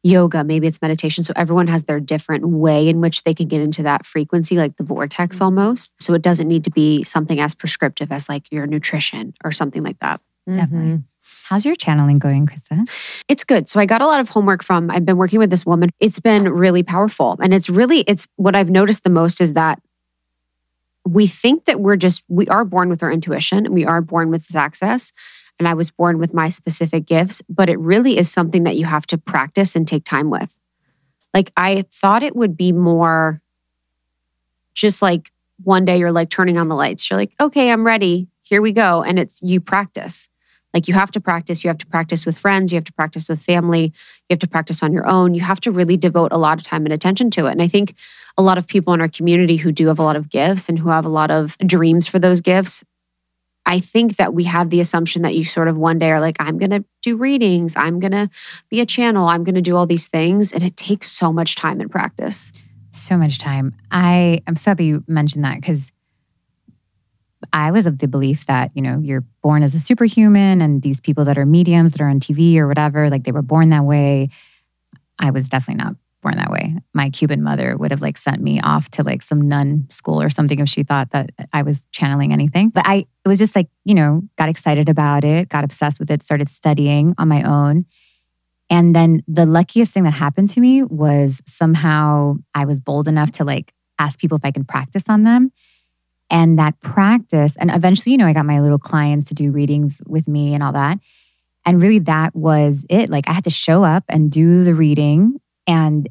yoga, maybe it's meditation. So everyone has their different way in which they can get into that frequency, like the vortex mm-hmm. almost. So it doesn't need to be something as prescriptive as like your nutrition or something like that. Definitely. Mm-hmm. How's your channeling going, Krista? It's good. So I got a lot of homework from, I've been working with this woman. It's been really powerful. And it's really, it's what I've noticed the most is that we think that we're just, we are born with our intuition we are born with this access. And I was born with my specific gifts, but it really is something that you have to practice and take time with. Like, I thought it would be more just like one day you're like turning on the lights. You're like, okay, I'm ready. Here we go. And it's you practice. Like you have to practice. You have to practice with friends. You have to practice with family. You have to practice on your own. You have to really devote a lot of time and attention to it. And I think a lot of people in our community who do have a lot of gifts and who have a lot of dreams for those gifts, I think that we have the assumption that you sort of one day are like, I'm going to do readings. I'm going to be a channel. I'm going to do all these things. And it takes so much time and practice. So much time. I am so happy you mentioned that because I was of the belief that, you know, you're born as a superhuman and these people that are mediums that are on TV or whatever, like they were born that way. I was definitely not born that way. My Cuban mother would have like sent me off to like some nun school or something if she thought that I was channeling anything. But I it was just like, you know, got excited about it, got obsessed with it, started studying on my own. And then the luckiest thing that happened to me was somehow I was bold enough to like ask people if I can practice on them. And that practice, and eventually, you know, I got my little clients to do readings with me and all that. And really, that was it. Like, I had to show up and do the reading. And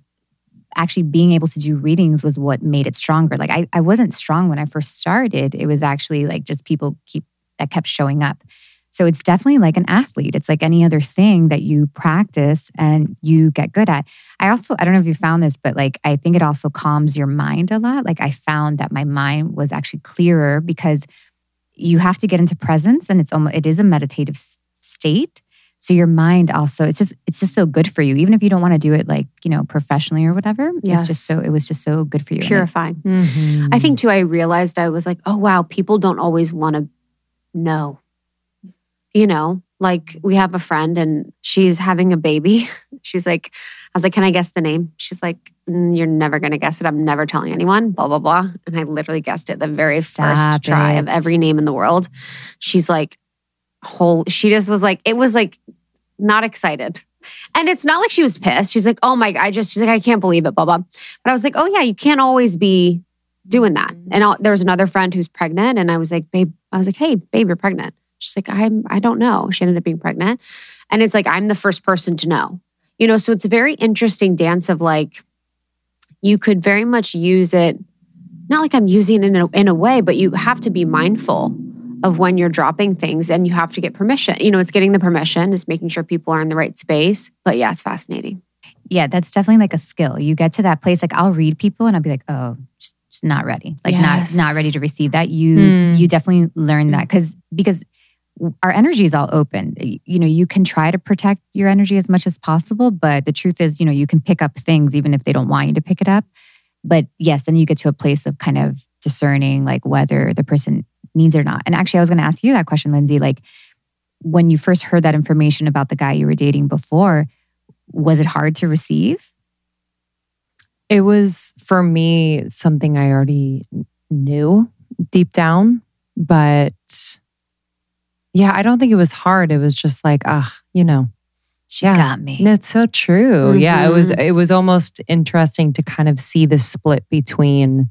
actually, being able to do readings was what made it stronger. Like, I, I wasn't strong when I first started. It was actually like just people keep that kept showing up. So it's definitely like an athlete. It's like any other thing that you practice and you get good at. I also, I don't know if you found this, but like I think it also calms your mind a lot. Like I found that my mind was actually clearer because you have to get into presence and it's almost, it is a meditative state. So your mind also, it's just, it's just so good for you. Even if you don't want to do it like, you know, professionally or whatever. Yes. It's just so, it was just so good for you. And it- Purifying. Mhm. I think too, I realized I was like, oh, wow, people don't always want to know. You know, like we have a friend and she's having a baby. She's like, I was like, can I guess the name? She's like, "Mm, you're never going to guess it. I'm never telling anyone, blah, blah, blah. And I literally guessed it the very Stop first try of every name in the world. She's like, whole, she just was like, it was like not excited. And it's not like she was pissed. She's like, oh my, I just, she's like, I can't believe it, blah, blah. But I was like, oh yeah, you can't always be doing that. And I'll, there was another friend who's pregnant, and I was like, babe, I was like, hey, babe, you're pregnant. She's like, I'm, I don't know. She ended up being pregnant, and it's like I'm the first person to know, you know. So it's a very interesting dance of like, you could very much use it, not like I'm using it in a, in a way, but you have to be mindful of when you're dropping things, and you have to get permission. You know, it's getting the permission, it's making sure people are in the right space. But yeah, it's fascinating. yeah, that's definitely like a skill. You get to that place, like I'll read people and I'll be like, oh, just, just not ready, like Yes. not not ready to receive that. You Hmm. you definitely learn that because because our energy is all open. You know, you can try to protect your energy as much as possible, but the truth is, you know, you can pick up things even if they don't want you to pick it up. But yes, then you get to a place of kind of discerning like whether the person needs it or not. And actually, I was going to ask you that question, Lindsey. Like when you first heard that information about the guy you were dating before, was it hard to receive? It was for me something I already knew deep down, but yeah, I don't think it was hard. It was just like, ah, you know, She Yeah. got me. it's so true. Yeah, it was Mhm. it was almost interesting to kind of see the split between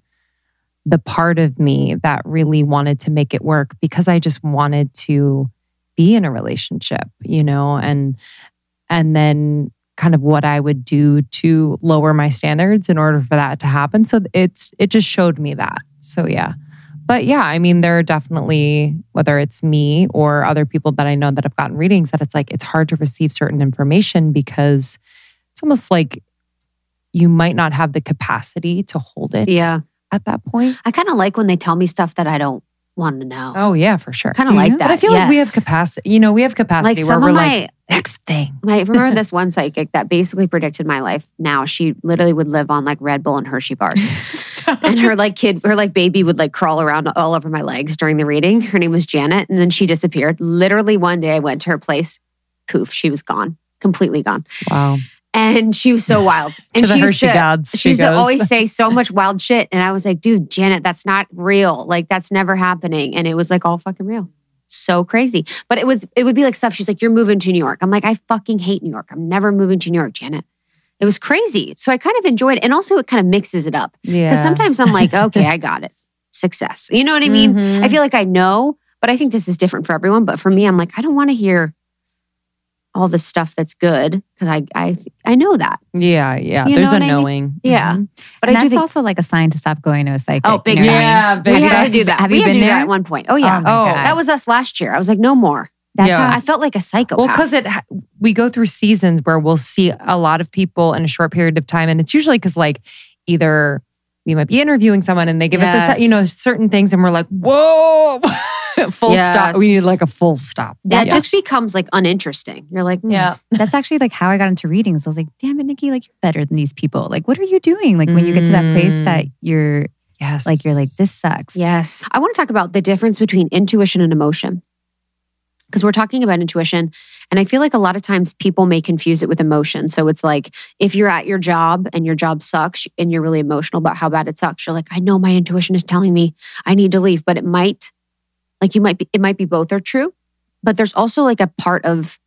the part of me that really wanted to make it work because I just wanted to be in a relationship, you know, and and then kind of what I would do to lower my standards in order for that to happen. So it's it just showed me that. So yeah. But yeah, I mean, there are definitely, whether it's me or other people that I know that have gotten readings, that it's like it's hard to receive certain information because it's almost like you might not have the capacity to hold it Yeah, at that point. I kind of like when they tell me stuff that I don't want to know. Oh, yeah, for sure. kind of like you? that. But I feel like we have capacity. You know, we have capacity Like where some we're of like, my next thing. My, remember this one psychic that basically predicted my life. Now she literally would live on like Red Bull and Hershey bars, and her like kid, her like baby would like crawl around all over my legs during the reading. Her name was Janet, and then she disappeared. Literally one day, I went to her place. Poof, she was gone, completely gone, Wow. and she was so wild. And she used to, gods. she used to always say so much wild shit, and I was like, dude, Janet, that's not real. Like that's never happening, and it was like all fucking real so crazy. But it was it would be like stuff. She's like, "You're moving to New York." I'm like, "I fucking hate New York. I'm never moving to New York, Janet." It was crazy. So I kind of enjoyed it, and also it kind of mixes it up yeah. because sometimes I'm like, "Okay, I got it, success." You know what I mean? Mhm. I feel like I know, but I think this is different for everyone. But for me, I'm like, I don't want to hear all the stuff that's good because I I I know that. yeah, yeah. You There's a what I mean? knowing. Yeah. Mhm. But and I that's think. also like a sign to stop going to a psychic. Oh, big you know what I mean? Yeah, big we had to do that. Have we you been to do that there? at one point. Oh yeah, my Oh, that was us last year. I was like, no more. That's Yeah. how I felt like a psychopath. Well, because it we go through seasons where we'll see a lot of people in a short period of time, and it's usually because like either we might be interviewing someone and they give us a you know certain things, and we're like, whoa, full stop. We need like a full stop. that That's just becomes like uninteresting. You're like, mm. That's actually like how I got into readings. I was like, damn it, Nikki, like you're better than these people. Like, what are you doing? Like when you get to that place Mm. that you're yes, like, you're like, this sucks. Yes. I want to talk about the difference between intuition and emotion. Because we're talking about intuition. And I feel like a lot of times people may confuse it with emotion. So it's like if you're at your job and your job sucks and you're really emotional about how bad it sucks, you're like, I know my intuition is telling me I need to leave, but it might, like, you might be, it might be both are true. But there's also like a part of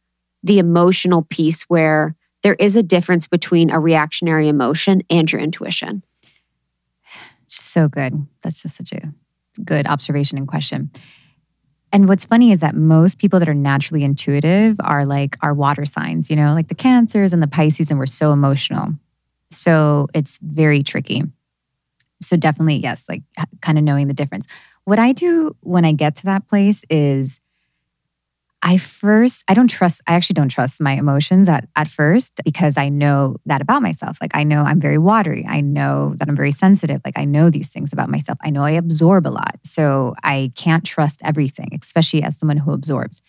the emotional piece where there is a difference between a reactionary emotion and your intuition. So good. That's just such a good observation and question. And what's funny is that most people that are naturally intuitive are like our water signs, you know, like the cancers and the Pisces, and we're so emotional. So it's very tricky. So definitely, yes, like kind of knowing the difference. What I do when I get to that place is I first, I don't trust, I actually don't trust my emotions at, at first because I know that about myself. Like I know I'm very watery. I know that I'm very sensitive. Like I know these things about myself. I know I absorb a lot. So I can't trust everything, especially as someone who absorbs.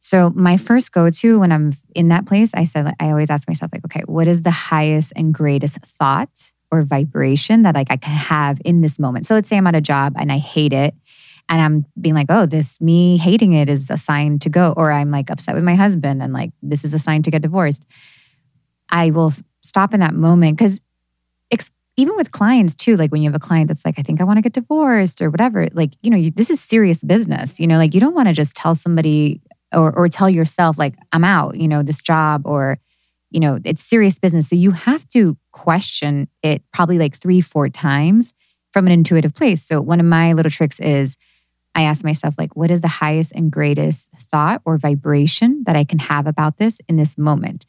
So my first go-to when I'm in that place, I said, I always ask myself, like, okay, what is the highest and greatest thought or vibration that like I can have in this moment? So let's say I'm at a job and I hate it and I'm being like, oh, this me hating it is a sign to go, or I'm like upset with my husband and like this is a sign to get divorced. I will stop in that moment because ex- even with clients too, like when you have a client that's like, I think I want to get divorced or whatever, like, you know, you, this is serious business. You know, like you don't want to just tell somebody or, or tell yourself, like, I'm out, you know, this job or, you know, it's serious business. So you have to question it probably like three, four times from an intuitive place. So one of my little tricks is, I ask myself, like, what is the highest and greatest thought or vibration that I can have about this in this moment?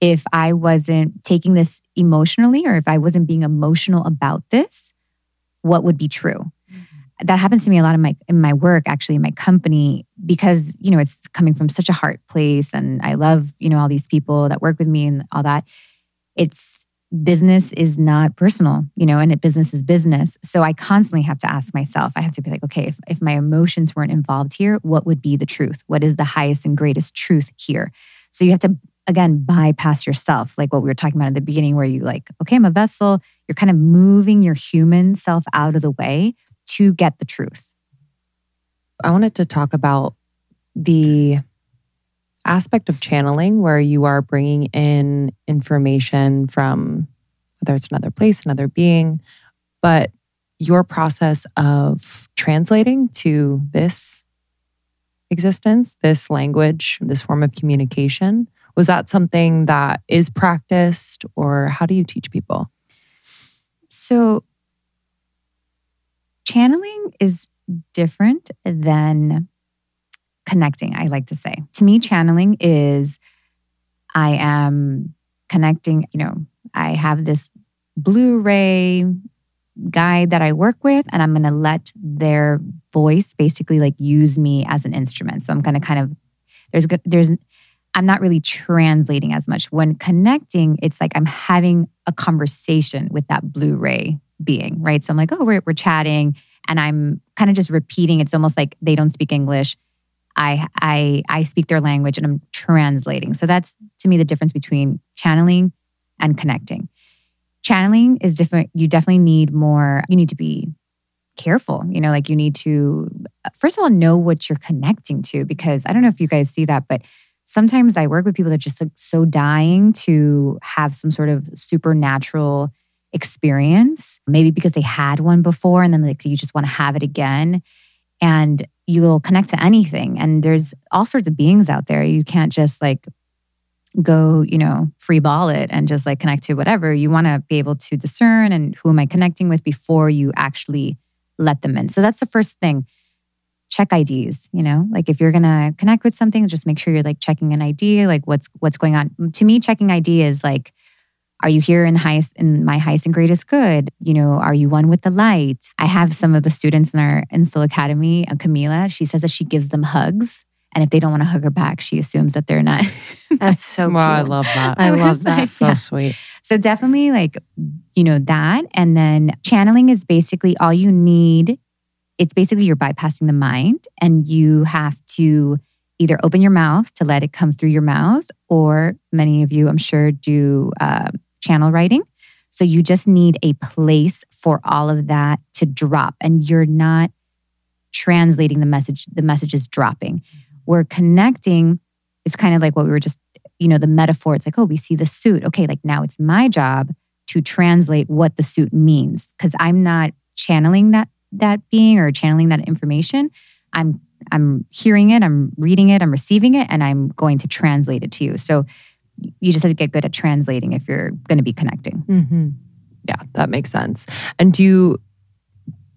If I wasn't taking this emotionally or if I wasn't being emotional about this, what would be true? Mm-hmm. That happens to me a lot in my in my work, actually, in my company, because you know it's coming from such a heart place, and I love you know all these people that work with me and all that. It's business is not personal, you know, and business is business. So I constantly have to ask myself, I have to be like, okay, if, if my emotions weren't involved here, what would be the truth? What is the highest and greatest truth here? So you have to, again, bypass yourself, like what we were talking about in the beginning, where you like, okay, I'm a vessel. You're kind of moving your human self out of the way to get the truth. I wanted to talk about the aspect of channeling where you are bringing in information from whether it's another place, another being, but your process of translating to this existence, this language, this form of communication, was that something that is practiced or how do you teach people? So, channeling is different than connecting, I like to say. To me, channeling is I am connecting, you know, I have this blue ray guide that I work with, and I'm going to let their voice basically like use me as an instrument. So I'm going to kind of, there's, there's, I'm not really translating as much. When connecting, it's like I'm having a conversation with that blue ray being, right? So I'm like, oh, we're, we're chatting, and I'm kind of just repeating. It's almost like they don't speak English. I I I speak their language and I'm translating. So that's to me the difference between channeling and connecting. Channeling is different. You definitely need more. You need to be careful. You know, like you need to first of all know what you're connecting to because I don't know if you guys see that, but sometimes I work with people that are just like so dying to have some sort of supernatural experience, maybe because they had one before and then like you just want to have it again. And you'll connect to anything. And there's all sorts of beings out there. You can't just like go, you know, free ball it and just like connect to whatever. You want to be able to discern and who am I connecting with before you actually let them in. So that's the first thing. Check IDs, you know, like if you're gonna connect with something, just make sure you're like checking an ID, like what's what's going on. To me, checking ID is like are you here in the highest in my highest and greatest good? You know, are you one with the light? I have some of the students in our Instill Academy, uh, Camila, she says that she gives them hugs. And if they don't want to hug her back, she assumes that they're not. That's so Wow, I love that. I love that. so sweet. So definitely like, you know, that. And then channeling is basically all you need. It's basically you're bypassing the mind and you have to either open your mouth to let it come through your mouth, or many of you, I'm sure, do uh, channel writing. So you just need a place for all of that to drop and you're not translating the message, the message is dropping. Mm-hmm. We're connecting is kind of like what we were just, you know, the metaphor. It's like, oh, we see the suit. Okay, like now it's my job to translate what the suit means because I'm not channeling that that being or channeling that information. I'm I'm hearing it, I'm reading it, I'm receiving it, and I'm going to translate it to you. So you just have to get good at translating if you're going to be connecting. Mm-hmm. Yeah, that makes sense. And do you,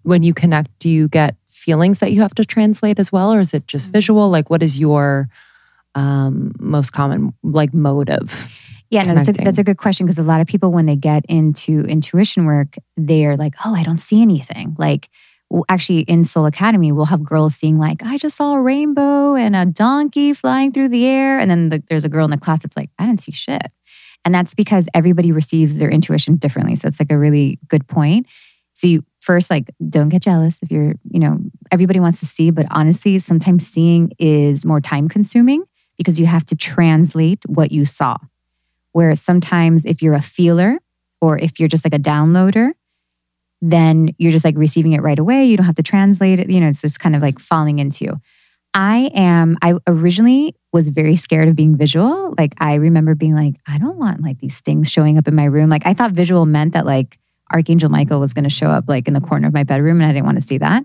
when you connect, do you get feelings that you have to translate as well, or is it just visual? Like, what is your um, most common like motive? Yeah, no, that's a, that's a good question because a lot of people, when they get into intuition work, they're like, oh, I don't see anything. Like, actually in Soul Academy, we'll have girls seeing like, I just saw a rainbow and a donkey flying through the air. And then the, there's a girl in the class that's like, I didn't see shit. And that's because everybody receives their intuition differently. So it's like a really good point. So you first like don't get jealous if you're, you know, everybody wants to see, but honestly, sometimes seeing is more time consuming because you have to translate what you saw. Whereas sometimes if you're a feeler or if you're just like a downloader, then you're just like receiving it right away. You don't have to translate it. You know, it's this kind of like falling into. I am, I originally was very scared of being visual. Like, I remember being like, I don't want like these things showing up in my room. Like, I thought visual meant that like Archangel Michael was going to show up like in the corner of my bedroom and I didn't want to see that.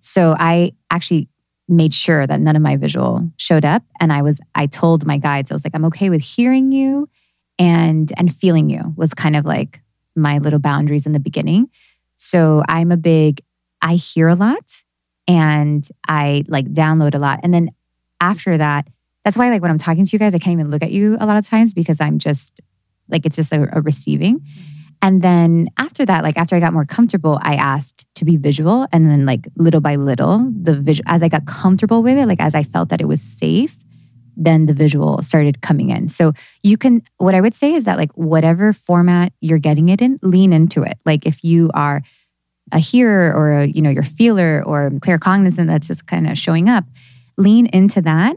So I actually made sure that none of my visual showed up. And I was, I told my guides, I was like, I'm okay with hearing you and, and feeling you was kind of like my little boundaries in the beginning. So I'm a big, I hear a lot and I like download a lot. And then after that, that's why like when I'm talking to you guys, I can't even look at you a lot of times because I'm just like, it's just a, a receiving. Mm-hmm. And then after that, like after I got more comfortable, I asked to be visual. And then like little by little, the visual, as I got comfortable with it, like as I felt that it was safe, then the visual started coming in. So you can, what I would say is that, like, whatever format you're getting it in, lean into it. Like, if you are a hearer or a, you know, your feeler or claircognizant that's just kind of showing up, lean into that.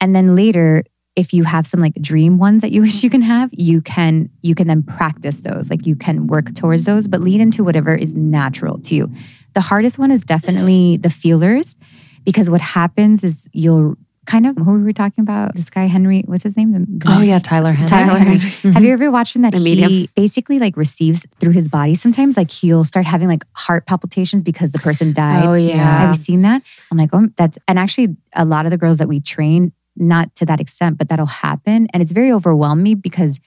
And then later, if you have some like dream ones that you wish you can have, you can you can then practice those. Like you can work towards those, but lean into whatever is natural to you. The hardest one is definitely the feelers because what happens is you'll kind of who were we talking about? This guy Henry, what's his name? The, oh yeah, Tyler Henry. Tyler Henry. Mm-hmm. Have you ever watched him that the he medium. basically like receives through his body? Sometimes like he'll start having like heart palpitations because the person died. Oh yeah. Have you seen that? I'm like, oh, that's and actually a lot of the girls that we train, not to that extent, but that'll happen, and it's very overwhelming because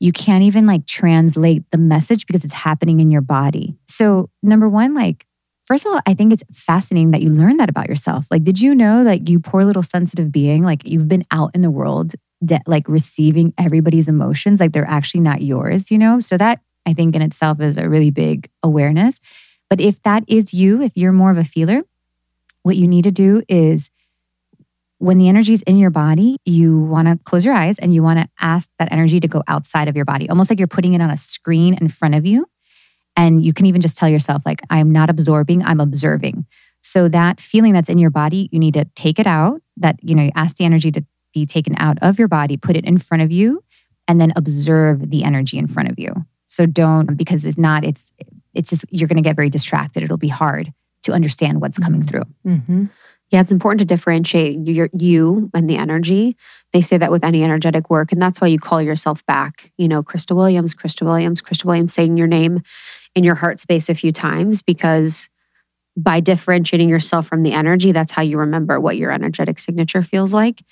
you can't even like translate the message because it's happening in your body. So number one, like First of all, I think it's fascinating that you learned that about yourself. Like, did you know that you poor little sensitive being, like you've been out in the world, de- like receiving everybody's emotions, like they're actually not yours, you know? So that I think in itself is a really big awareness. But if that is you, if you're more of a feeler, what you need to do is when the energy is in your body, you want to close your eyes and you want to ask that energy to go outside of your body, almost like you're putting it on a screen in front of you. And you can even just tell yourself, like, I'm not absorbing, I'm observing. So that feeling that's in your body, you need to take it out. That, you know, you ask the energy to be taken out of your body, put it in front of you, and then observe the energy in front of you. So don't, because if not, it's it's just you're gonna get very distracted. It'll be hard to understand what's coming through. Mm-hmm. Yeah, it's important to differentiate your you and the energy. They say that with any energetic work, and that's why you call yourself back. You know, Krista Williams, Krista Williams, Krista Williams, saying your name in your heart space a few times because by differentiating yourself from the energy, that's how you remember what your energetic signature feels like.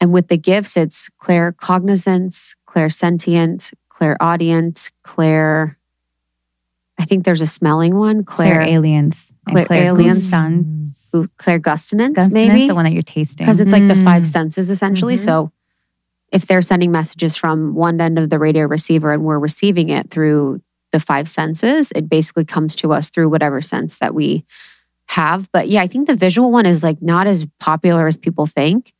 And with the gifts, it's claircognizance, clairsentient, clairaudient, clair. I think there's a smelling one, clair, clair aliens, clair, clairalience, sons, clairgustance, maybe the one that you're tasting, because it's like the five mm. senses essentially. Mm-hmm. So if they're sending messages from one end of the radio receiver and we're receiving it through the five senses. It basically comes to us through whatever sense that we have. But yeah, I think the visual one is like not as popular as people think.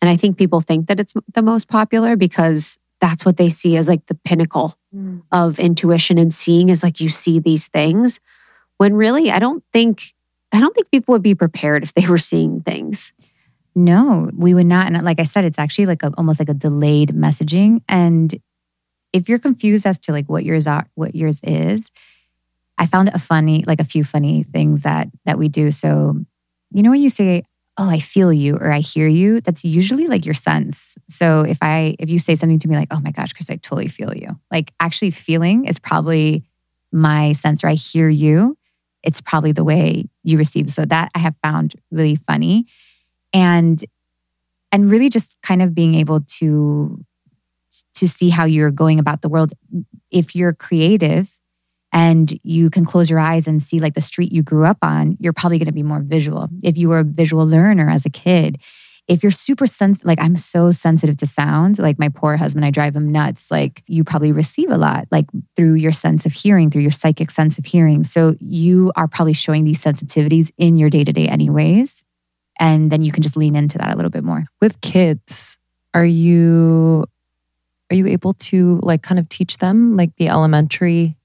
And I think people think that it's the most popular because that's what they see as like the pinnacle mm. of intuition and seeing is like you see these things when really I don't think I don't think people would be prepared if they were seeing things. No, we would not. And like I said, it's actually like a, almost like a delayed messaging. And if you're confused as to like what yours are, what yours is, I found a funny, like a few funny things that that we do. So, you know when you say, oh, I feel you or I hear you, that's usually like your sense. So if I if you say something to me like, oh my gosh, Chris, I totally feel you. Like actually feeling is probably my sense or I hear you. It's probably the way you receive. So that I have found really funny. And and really just kind of being able to to see how you're going about the world. If you're creative and you can close your eyes and see like the street you grew up on, you're probably going to be more visual. If you were a visual learner as a kid, if you're super sensitive, like I'm so sensitive to sound, like my poor husband, I drive him nuts. Like you probably receive a lot, like through your sense of hearing, through your psychic sense of hearing. So you are probably showing these sensitivities in your day to day, anyways. And then you can just lean into that a little bit more. With kids, are you are you able to like kind of teach them like the elementary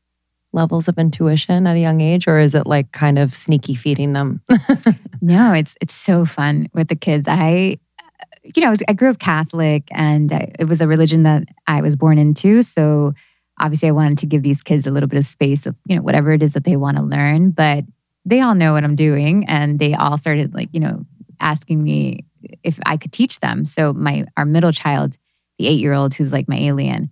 levels of intuition at a young age or is it like kind of sneaky feeding them? No it's it's so fun with the kids. I you know i grew up catholic and it was a religion that i was born into so obviously i wanted to give these kids a little bit of space of you know whatever it is that they want to learn but they all know what i'm doing and they all started like you know asking me if i could teach them. So my our middle child the eight year old who's like my alien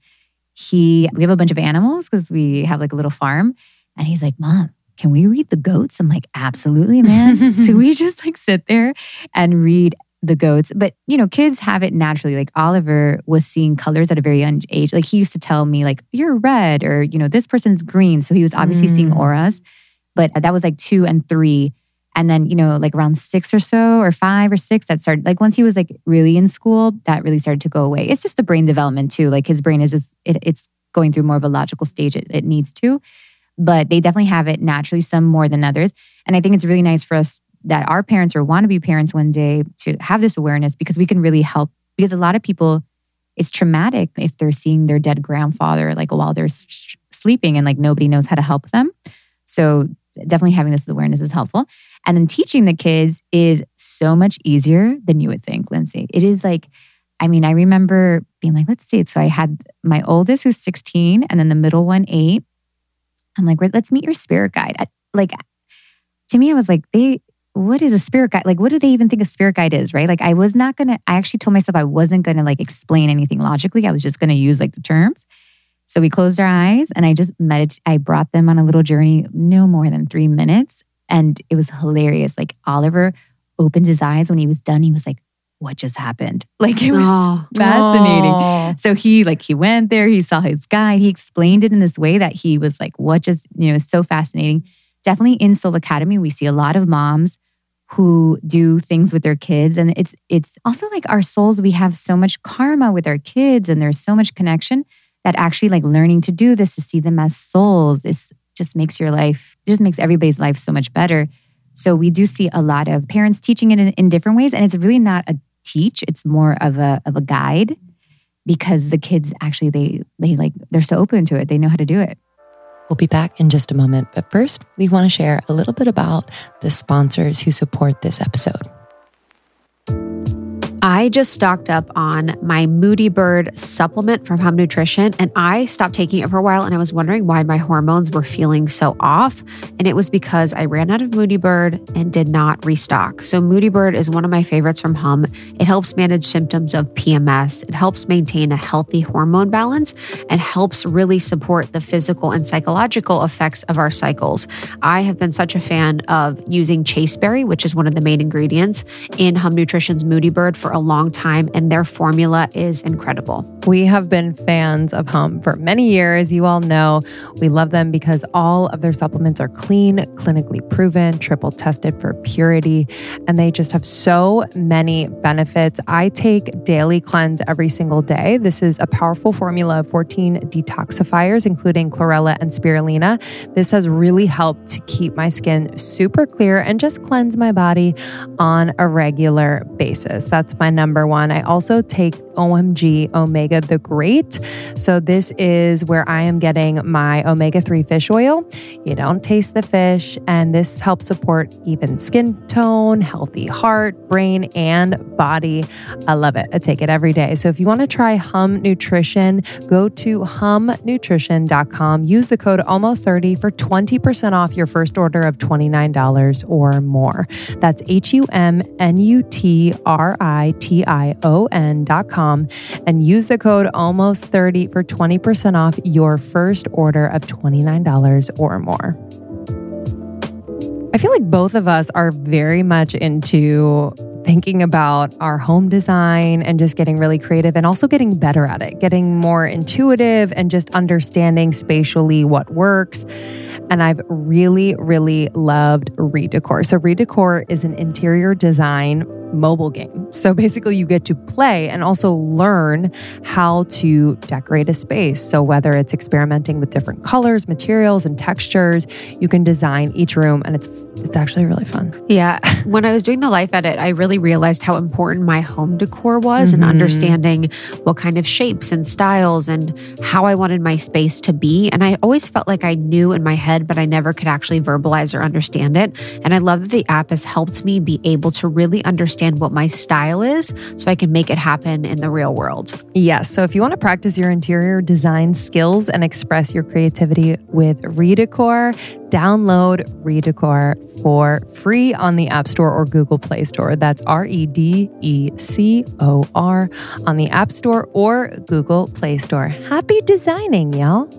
he we have a bunch of animals because we have like a little farm and he's like mom can we read the goats i'm like absolutely man so we just like sit there and read the goats but you know kids have it naturally like oliver was seeing colors at a very young age like he used to tell me like you're red or you know this person's green so he was obviously mm. seeing auras but that was like two and three and then, you know, like around six or so, or five or six, that started, like once he was like really in school, that really started to go away. It's just the brain development too. Like his brain is just, it, it's going through more of a logical stage it, it needs to. But they definitely have it naturally, some more than others. And I think it's really nice for us that our parents or want to be parents one day to have this awareness because we can really help. Because a lot of people, it's traumatic if they're seeing their dead grandfather like while they're sh- sleeping and like nobody knows how to help them. So definitely having this awareness is helpful. And then teaching the kids is so much easier than you would think, Lindsey. It is like, I mean, I remember being like, let's see. So I had my oldest who's 16 and then the middle one, eight. I'm like, let's meet your spirit guide. like, to me, I was like, they, what is a spirit guide? Like, what do they even think a spirit guide is, right? Like, I was not gonna, I actually told myself I wasn't gonna like explain anything logically. I was just gonna use like the terms. So we closed our eyes and I just meditated. I brought them on a little journey, no more than three minutes. And it was hilarious. Like Oliver opened his eyes when he was done. He was like, what just happened? Like it was oh, fascinating. Oh. So he like he went there, he saw his guide, he explained it in this way that he was like, what just, you know, so fascinating. Definitely in Soul Academy, we see a lot of moms who do things with their kids. And it's it's also like our souls, we have so much karma with our kids and there's so much connection that actually like learning to do this, to see them as souls, is just makes your life, just makes everybody's life so much better. So we do see a lot of parents teaching it in, in different ways. And it's really not a teach, it's more of a of a guide because the kids actually they they like they're so open to it. They know how to do it. We'll be back in just a moment. But first, we want to share a little bit about the sponsors who support this episode. I just stocked up on my Moody Bird supplement from Hum Nutrition and I stopped taking it for a while and I was wondering why my hormones were feeling so off. And it was because I ran out of Moody Bird and did not restock. So, Moody Bird is one of my favorites from Hum. It helps manage symptoms of PMS, it helps maintain a healthy hormone balance, and helps really support the physical and psychological effects of our cycles. I have been such a fan of using chaseberry, which is one of the main ingredients in Hum Nutrition's Moody Bird for a long time, and their formula is incredible. We have been fans of Hum for many years. You all know we love them because all of their supplements are clean, clinically proven, triple tested for purity, and they just have so many benefits. I take Daily Cleanse every single day. This is a powerful formula of 14 detoxifiers, including chlorella and spirulina. This has really helped to keep my skin super clear and just cleanse my body on a regular basis. That's my number one. I also take OMG Omega the Great. So, this is where I am getting my omega 3 fish oil. You don't taste the fish, and this helps support even skin tone, healthy heart, brain, and body. I love it. I take it every day. So, if you want to try Hum Nutrition, go to humnutrition.com. Use the code almost30 for 20% off your first order of $29 or more. That's H U M N U T R I T I O N.com and use the code almost30 for 20% off your first order of $29 or more. I feel like both of us are very much into thinking about our home design and just getting really creative and also getting better at it, getting more intuitive and just understanding spatially what works. And I've really, really loved Redecor. So, Redecor is an interior design mobile game. So basically, you get to play and also learn how to decorate a space. So whether it's experimenting with different colors, materials, and textures, you can design each room, and it's it's actually really fun. Yeah, when I was doing the life edit, I really realized how important my home decor was Mhm. and understanding what kind of shapes and styles and how I wanted my space to be. And I always felt like I knew in my head, but I never could actually verbalize or understand it. And I love that the app has helped me be able to really understand what my style is so I can make it happen in the real world. Yes. So if you want to practice your interior design skills and express your creativity with Redecor, download Redecor for free on the App Store or Google Play Store. That's R E D E C O R on the App Store or Google Play Store. Happy designing, y'all.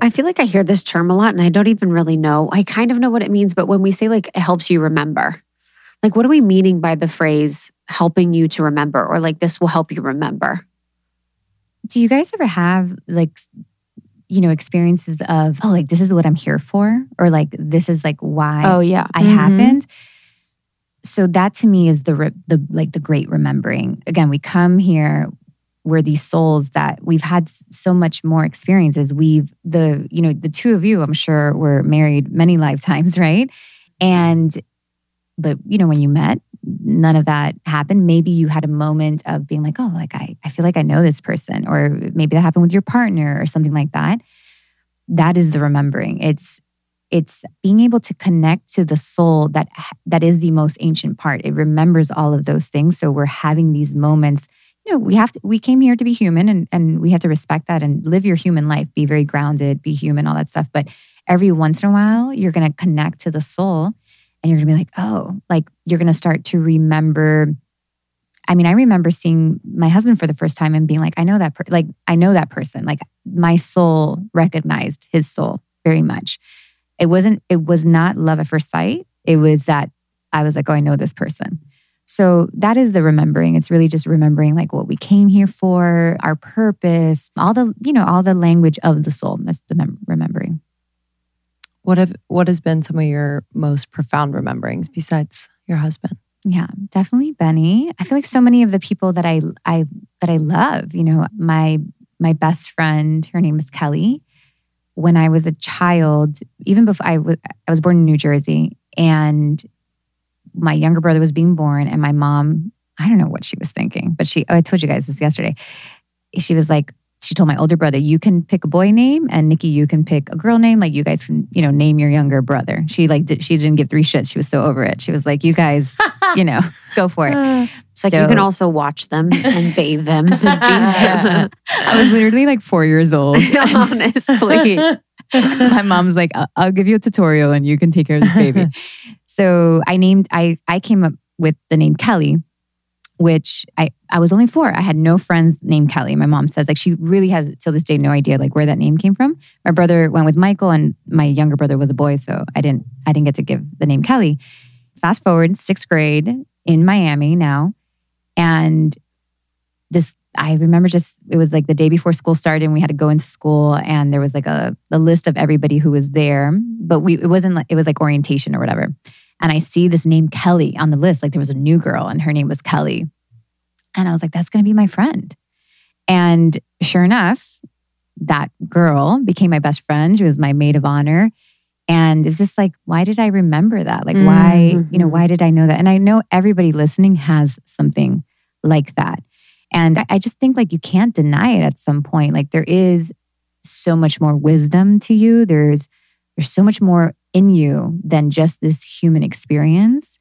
I feel like I hear this term a lot and I don't even really know. I kind of know what it means, but when we say like it helps you remember, like what are we meaning by the phrase helping you to remember or like this will help you remember? Do you guys ever have like, you know, experiences of, oh, like this is what I'm here for? Or like this is like why Oh, yeah. I Mhm. happened. So that to me is the the like the great remembering. Again, we come here we're these souls that we've had so much more experiences. We've the you know the two of you, I'm sure, were married many lifetimes, right? And but you know when you met, none of that happened. Maybe you had a moment of being like, oh, like I I feel like I know this person, or maybe that happened with your partner or something like that. That is the remembering. It's it's being able to connect to the soul that that is the most ancient part it remembers all of those things so we're having these moments know we have to we came here to be human and and we have to respect that and live your human life be very grounded be human all that stuff. But every once in a while you're going to connect to the soul and you're going to be like oh like you're going to start to remember. I mean, I remember seeing my husband for the first time and being like, I know that, per- like, I know that person. Like, my soul recognized his soul very much. It wasn't it was not love at first sight. It was that i was like oh i know this person so that is the remembering. It's really just remembering like what we came here for our purpose all the you know all the language of the soul. That's the mem- remembering. What have what has been some of your most profound rememberings besides your husband? yeah definitely benny. I feel like so many of the people that i i that i love you know my my best friend her name is kelly. When i was a child even before I was i was born in new jersey and my younger brother was being born and my mom i don't know what she was thinking but she oh, i told you guys this yesterday. She was like she told my older brother you can pick a boy name and nikki you can pick a girl name. Like you guys can you know name your younger brother. She like did, she didn't give three shits. She was so over it. She was like you guys you know go for it. Uh, it's like you can also watch them and bathe them and them. i was literally like four years old. Honestly. my mom's like I'll, I'll give you a tutorial and you can take care of this baby so i named i i came up with the name kelly which i i was only four i had no friends named kelly my mom says like she really has till this day no idea like where that name came from my brother went with michael and my younger brother was a boy so i didn't i didn't get to give the name kelly fast forward sixth grade in miami now and this I remember just it was like the day before school started and we had to go into school and there was like a, a list of everybody who was there. But we it wasn't like it was like orientation or whatever. And I see this name Kelly on the list. Like there was a new girl and her name was Kelly. And I was like, that's gonna be my friend. And sure enough, that girl became my best friend. She was my maid of honor. And it's just like, why did I remember that? Like, why, you know, Mhm. why did I know that? And I know everybody listening has something like that. And I just think like you can't deny it at some point. Like there is so much more wisdom to you. There's there's so much more in you than just this human experience.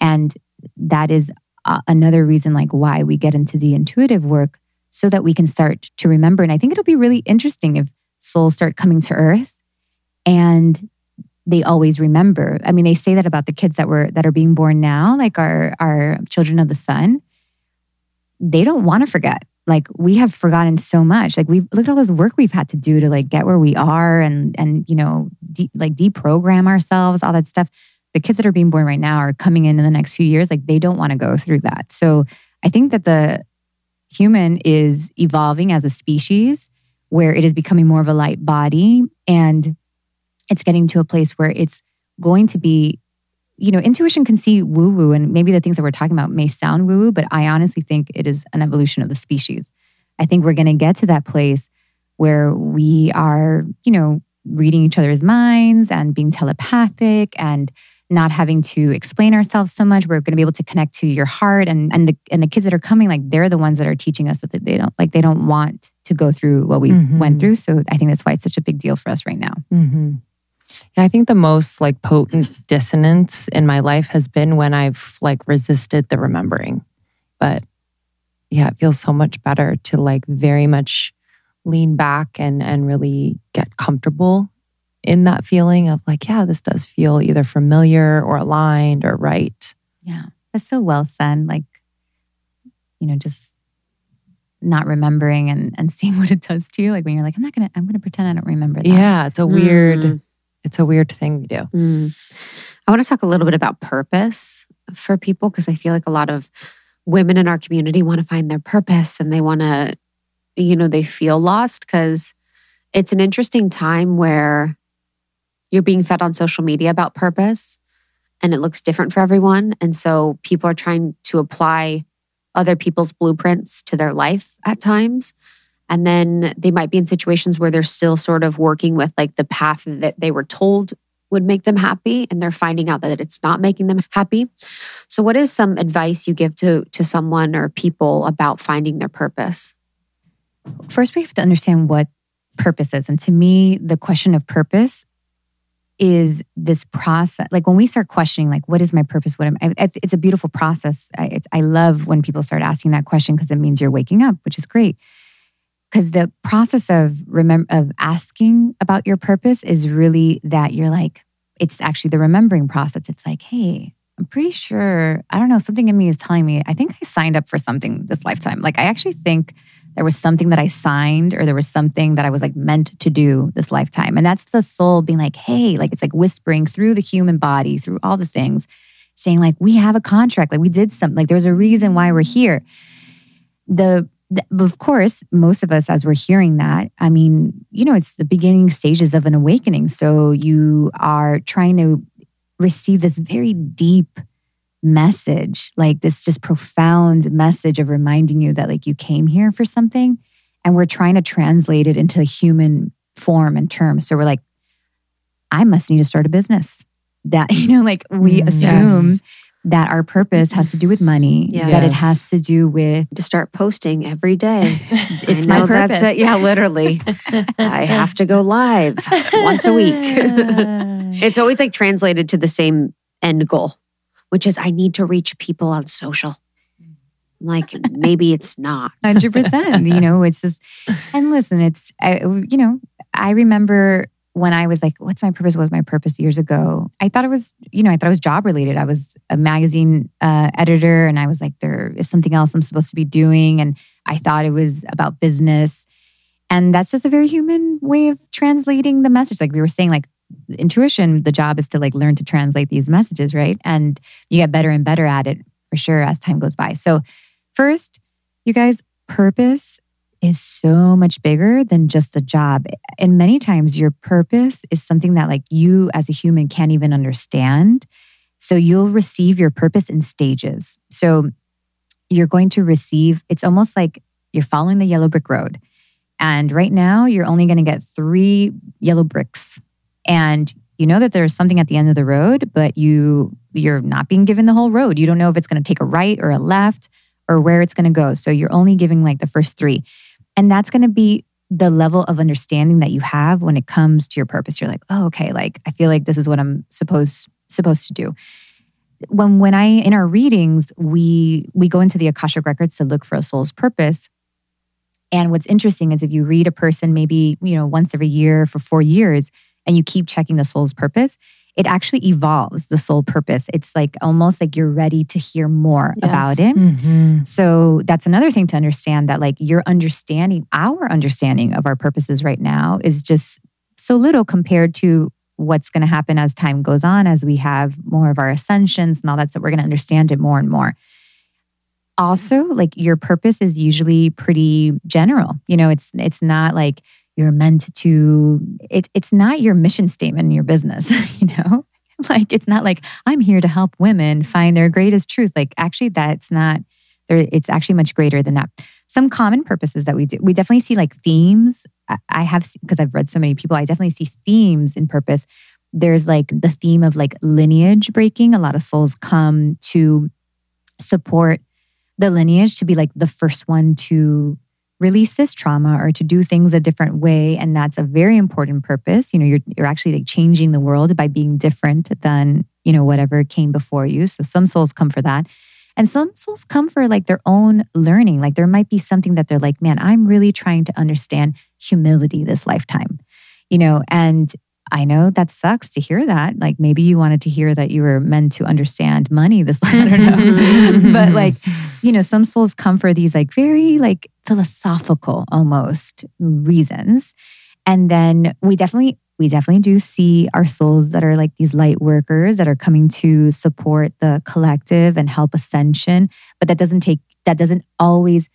And that is uh, another reason like why we get into the intuitive work so that we can start to remember. And I think it'll be really interesting if souls start coming to earth and they always remember. I mean, they say that about the kids that were that are being born now, like our our children of the sun. They don't want to forget. Like we have forgotten so much. Like we've look at all this work we've had to do to like get where we are and and you know de- like deprogram ourselves, all that stuff. The kids that are being born right now are coming in in the next few years. Like they don't want to go through that. So I think that the human is evolving as a species where it is becoming more of a light body and it's getting to a place where it's going to be you know intuition can see woo woo and maybe the things that we're talking about may sound woo woo but i honestly think it is an evolution of the species. I think we're going to get to that place where we are you know reading each other's minds and being telepathic and not having to explain ourselves so much. We're going to be able to connect to your heart and and the and the kids that are coming like they're the ones that are teaching us that they don't like they don't want to go through what we Mhm. went through. So i think that's why it's such a big deal for us right now. Hmm Yeah, I think the most like potent dissonance in my life has been when I've like resisted the remembering. But yeah, it feels so much better to like very much lean back and and really get comfortable in that feeling of like, yeah, this does feel either familiar or aligned or right. Yeah, that's so well said. Like, you know, just not remembering and and seeing what it does to you. Like when you're like, I'm not gonna, I'm gonna pretend I don't remember that. Yeah, it's a weird, Mm. It's a weird thing we do. Mm. I want to talk a little bit about purpose for people because I feel like a lot of women in our community want to find their purpose and they want to, you know, they feel lost because it's an interesting time where you're being fed on social media about purpose and it looks different for everyone. And so people are trying to apply other people's blueprints to their life at times. And then they might be in situations where they're still sort of working with like the path that they were told would make them happy and they're finding out that it's not making them happy. So what is some advice you give to to someone or people about finding their purpose? First, we have to understand what purpose is, and to me, the question of purpose is this process. Like when we start questioning, like, what is my purpose? What am I? It's a beautiful process. I, I love when people start asking that question because it means you're waking up, which is great. Because the process of remember of asking about your purpose is really that you're like, it's actually the remembering process. It's like, hey, I'm pretty sure, I don't know, something in me is telling me, I think I signed up for something this lifetime. Like, I actually think there was something that I signed or there was something that I was like meant to do this lifetime. And that's the soul being like, hey, like it's like whispering through the human body, through all the things, saying, like, we have a contract, like we did something, like there's a reason why we're here. The th- of course, most of us, as we're hearing that, I mean, you know, it's the beginning stages of an awakening. So you are trying to receive this very deep message, like this just profound message of reminding you that like you came here for something. And we're trying to translate it into human form and terms. So we're like, I must need to start a business. That, you know, like we Mm, assume yes. That our purpose has to do with money, that it has to do with To start posting every day. It's I my know that's purpose. it. Yeah, literally. I have to go live once a week. it's always like translated to the same end goal, which is I need to reach people on social. Like maybe it's not. Hundred percent. You know, it's just, and listen, it's, I, you know, I remember when I was like, "What's my purpose? What's my purpose?" Years ago, I thought it was, you know, I thought it was job related. I was a magazine uh, editor, and I was like, there is something else I'm supposed to be doing, and I thought it was about business, and that's just a very human way of translating the message. Like we were saying, like intuition, the job is to like learn to translate these messages, right? And you get better and better at it for sure as time goes by. So First, you guys, purpose is so much bigger than just a job. And many times your purpose is something that like you as a human can't even understand. So you'll receive your purpose in stages. So you're going to receive, it's almost like you're following the yellow brick road. And right now you're only going to get three yellow bricks. And You know that there's something at the end of the road, but you you're not being given the whole road. You don't know if it's going to take a right or a left or where it's going to go. So you're only giving like the first 3. And that's going to be the level of understanding that you have when it comes to your purpose. You're like, "Oh, okay, like I feel like this is what I'm supposed supposed to do." When when I in our readings, we we go into the Akashic records to look for a soul's purpose. And what's interesting is if you read a person maybe, you know, once every year for 4 years, and you keep checking the soul's purpose, it actually evolves the soul purpose. It's like almost like you're ready to hear more Yes. about it. Mm-hmm. So that's another thing to understand that like your understanding, our understanding of our purposes right now is just so little compared to what's going to happen as time goes on, as we have more of our ascensions and all that stuff. We're going to understand it more and more. Also, like your purpose is usually pretty general. You know, it's it's not like you're meant to it, it's not your mission statement in your business you know? Like it's not like i'm here to help women find their greatest truth. Like actually that's not there it's actually much greater than that. Some common purposes that we do we definitely see like themes. I, I have because i've read so many people i definitely see themes in purpose. There's like the theme of like lineage breaking. A lot of souls come to support the lineage to be like the first one to release this trauma or to do things a different way and that's a very important purpose. You know you're you're actually like changing the world by being different than you know whatever came before you. So some souls come for that. And some souls come for like their own learning. Like there might be something that they're like man i'm really trying to understand humility this lifetime you know? And I know that sucks to hear that. Like maybe you wanted to hear that you were meant to understand money this I don't know. but like, you know, some souls come for these like very like philosophical almost reasons. And then we definitely we definitely do see our souls that are like these light workers that are coming to support the collective and help ascension, but that doesn't take that doesn't always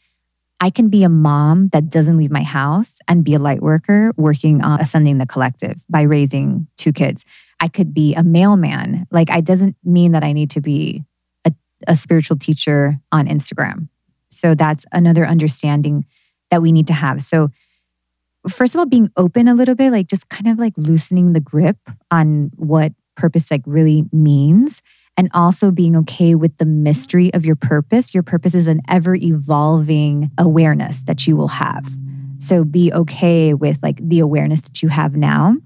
I can be a mom that doesn't leave my house and be a light worker working on ascending the collective by raising two kids. I could be a mailman. Like, it doesn't mean that I need to be a, a spiritual teacher on Instagram. So, that's another understanding that we need to have. So, first of all, being open a little bit, like just kind of like loosening the grip on what purpose like really means and also being okay with the mystery of your purpose. Your purpose is an ever evolving awareness that you will have. So be okay with like the awareness that you have now.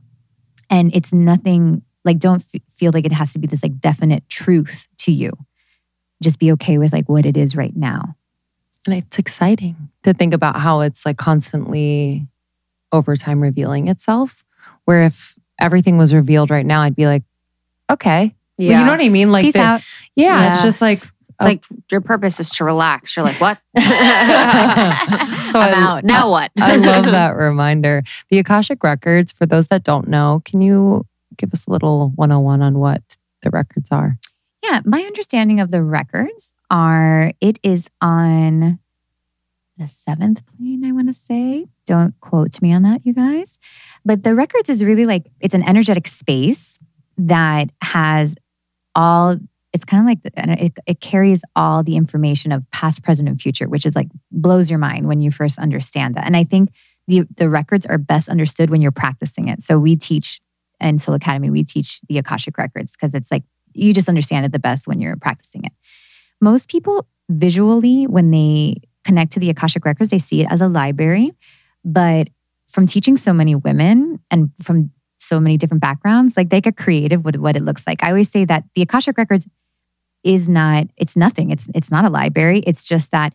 And it's nothing like, don't f- feel like it has to be this like definite truth to you. Just be okay with like what it is right now. And it's exciting to think about how it's like constantly over time revealing itself. Where if everything was revealed right now, I'd be like, okay. Well, you know what I mean? Like, Peace the- out. yeah, it's just like, Yes. it's like your purpose is to relax. You're like, what? so I'm out. Now what? I love that reminder. The Akashic Records, for those that don't know, can you give us a little 101 on what the records are? Yeah, my understanding of the records are it is on the seventh plane, I want to say. Don't quote me on that, you guys. But the records is really like it's an energetic space that has all it's kind of like and it, it carries all the information of past present and future which is like blows your mind when you first understand that. And i think the the records are best understood when you're practicing it. So we teach in soul academy we teach the akashic records because it's like you just understand it the best when you're practicing it. Most people visually when they connect to the akashic records they see it as a library but from teaching so many women and from so many different backgrounds like they get creative with what it looks like. I always say that the akashic records is not it's nothing. It's it's not a library. It's just that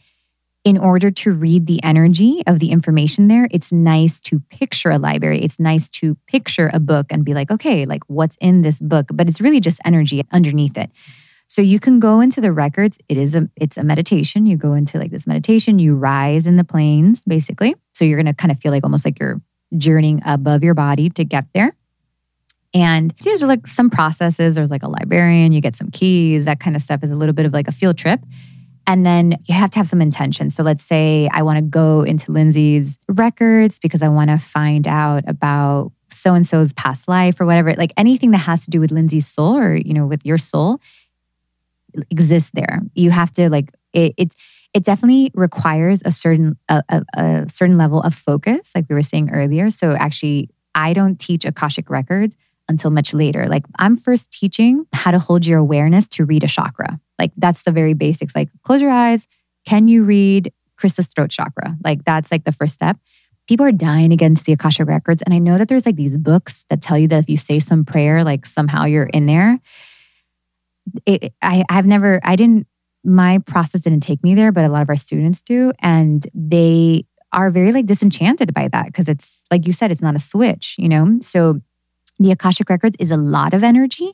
in order to read the energy of the information there it's nice to picture a library. It's nice to picture a book and be like okay like what's in this book? But it's really just energy underneath it. So you can go into the records. It is a it's a meditation. You go into like this meditation. You rise in the planes basically. So you're going to kind of feel like almost like you're journeying above your body to get there and there's like some processes. There's like a librarian, you get some keys, that kind of stuff is a little bit of like a field trip. And then you have to have some intention. So let's say I want to go into Lindsey's records because I want to find out about so and so's past life or whatever. Like anything that has to do with Lindsey's soul or, you know, with your soul exists there. You have to like it, it's it definitely requires a certain a, a, a certain level of focus, like we were saying earlier. So actually, I don't teach Akashic records until much later. Like I'm first teaching how to hold your awareness to read a chakra. Like that's the very basics. Like close your eyes. Can you read Chris's throat chakra? Like that's like the first step. People are dying into the Akashic records. And I know that there's like these books that tell you that if you say some prayer, like somehow you're in there. It, I, I've never, I didn't, my process didn't take me there, but a lot of our students do. And they are very like disenchanted by that because it's like you said, it's not a switch, you know? So the Akashic Records is a lot of energy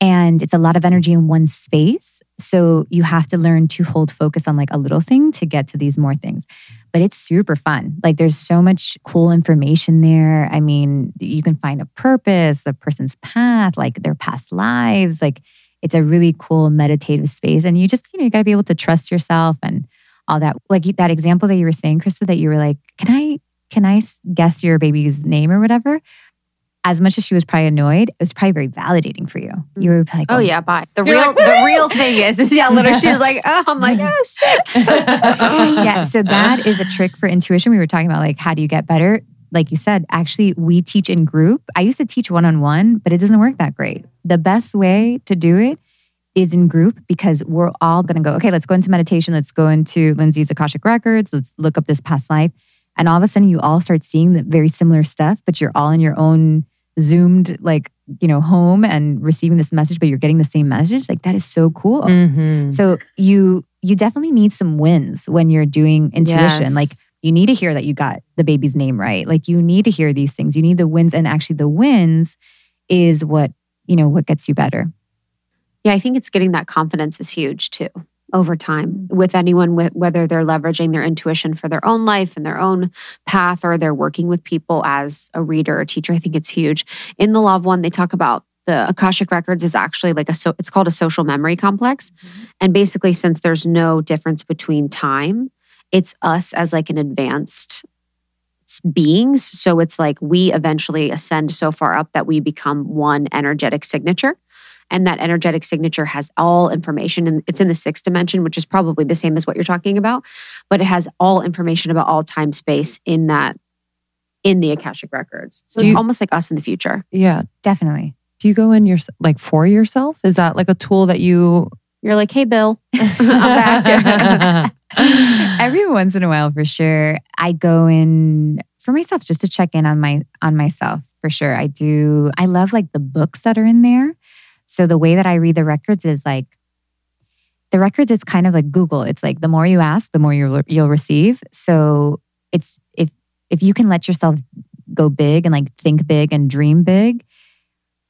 and it's a lot of energy in one space. So you have to learn to hold focus on like a little thing to get to these more things. But it's super fun. Like there's so much cool information there. I mean, you can find a purpose, a person's path, like their past lives. Like it's a really cool meditative space. And you just, you know, you got to be able to trust yourself and all that. Like that example that you were saying, Krista, that you were like, can I, can I guess your baby's name or whatever? As much as she was probably annoyed, it was probably very validating for you. You were like, Oh, oh yeah, bye. The real like, the real thing is, is yeah, literally she's like, oh, I'm like, oh shit. yeah. So that is a trick for intuition. We were talking about like, how do you get better? Like you said, actually, we teach in group. I used to teach one on one, but it doesn't work that great. The best way to do it is in group because we're all going to go, okay, let's go into meditation. Let's go into Lindsey's Akashic Records. Let's look up this past life. And all of a sudden, you all start seeing the very similar stuff, but you're all in your own zoomed, like, you know, home and receiving this message, but you're getting the same message. Like, that is so cool. Mhm. So you you definitely need some wins when you're doing intuition. Yes. Like you need to hear that you got the baby's name right. Like you need to hear these things. You need the wins and actually the wins is what, you know, what gets you better. Yeah, I think it's getting that confidence is huge too over time mm-hmm. with anyone, with, whether they're leveraging their intuition for their own life and their own path, or they're working with people as a reader or teacher. I think it's huge. In the Law of One, they talk about the Akashic Records is actually like a so it's called a social memory complex, mm-hmm. and basically, since there's no difference between time, it's us as like an advanced beings. So it's like we eventually ascend so far up that we become one energetic signature. And that energetic signature has all information and it's in the sixth dimension, which is probably the same as what you're talking about, but it has all information about all time space in that in the Akashic records. So it's almost like us in the future. Yeah. Definitely. Do you go in your like for yourself? Is that like a tool that you? You're like, hey Bill, I'm back. Every once in a while for sure. I go in for myself just to check in on my on myself for sure. I do I love like the books that are in there. So the way that I read the records is like the records is kind of like Google. It's like the more you ask, the more you'll you'll receive. So it's if if you can let yourself go big and like think big and dream big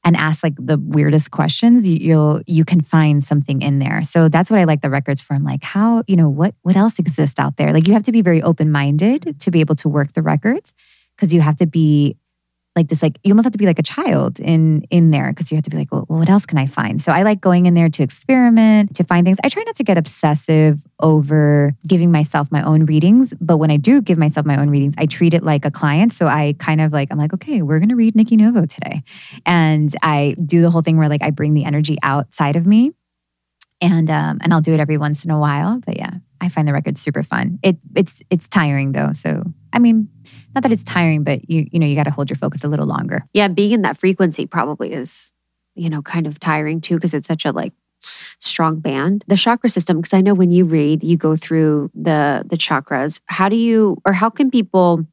and ask like the weirdest questions, you, you'll you can find something in there. So that's what I like the records for. I'm like, how you know what what else exists out there? Like you have to be very open minded to be able to work the records because you have to be like this like you almost have to be like a child in in there because you have to be like well, what else can i find? So i like going in there to experiment to find things. I try not to get obsessive over giving myself my own readings but when i do give myself my own readings i treat it like a client. So i kind of like i'm like okay we're going to read nikki novo today. And i do the whole thing where like i bring the energy outside of me. And um and i'll do it every once in a while but yeah i find the record super fun it it's it's tiring though so i mean not that it's tiring but you you know you got to hold your focus a little longer yeah, being in that frequency probably is, you know, kind of tiring too, because it's such a like strong band. The chakra system, because I know when you read, you go through the the chakras. How do you or how can people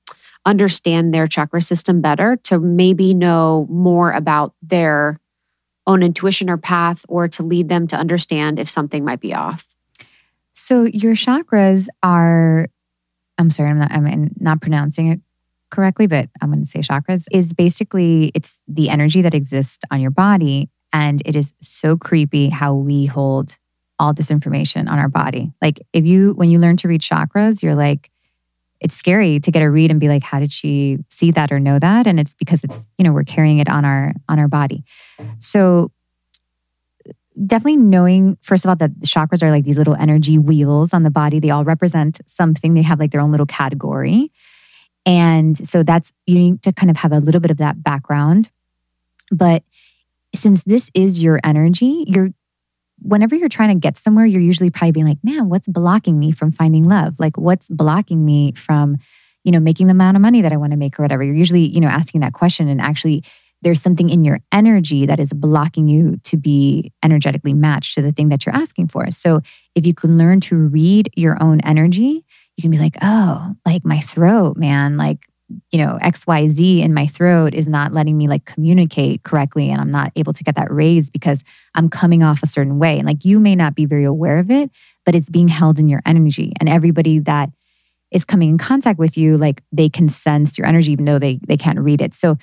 understand their chakra system better to maybe know more about their own intuition or path or to lead them to understand if something might be off? So your chakras are, I'm sorry, I'm not, I'm not pronouncing it correctly, but I'm going to say chakras is basically it's the energy that exists on your body, and it is so creepy how we hold all this information on our body. Like if you when you learn to read chakras, you're like. It's scary to get a read and be like, how did she see that or know that? And it's because it's, you know, we're carrying it on our on our body. So definitely knowing first of all that the chakras are like these little energy wheels on the body. They all represent something. They have like their own little category. And so that's you need to kind of have a little bit of that background. But since this is your energy you're whenever you're trying to get somewhere you're usually probably being like man what's blocking me from finding love? Like what's blocking me from you know making the amount of money that i want to make or whatever? You're usually you know asking that question and actually there's something in your energy that is blocking you to be energetically matched to the thing that you're asking for. So if you can learn to read your own energy, you can be like, oh, like my throat, man, like, you know, XYZ in my throat is not letting me like communicate correctly. And I'm not able to get that raised because I'm coming off a certain way. And like you may not be very aware of it, but it's being held in your energy. And everybody that is coming in contact with you, like they can sense your energy, even though they they can't read it. So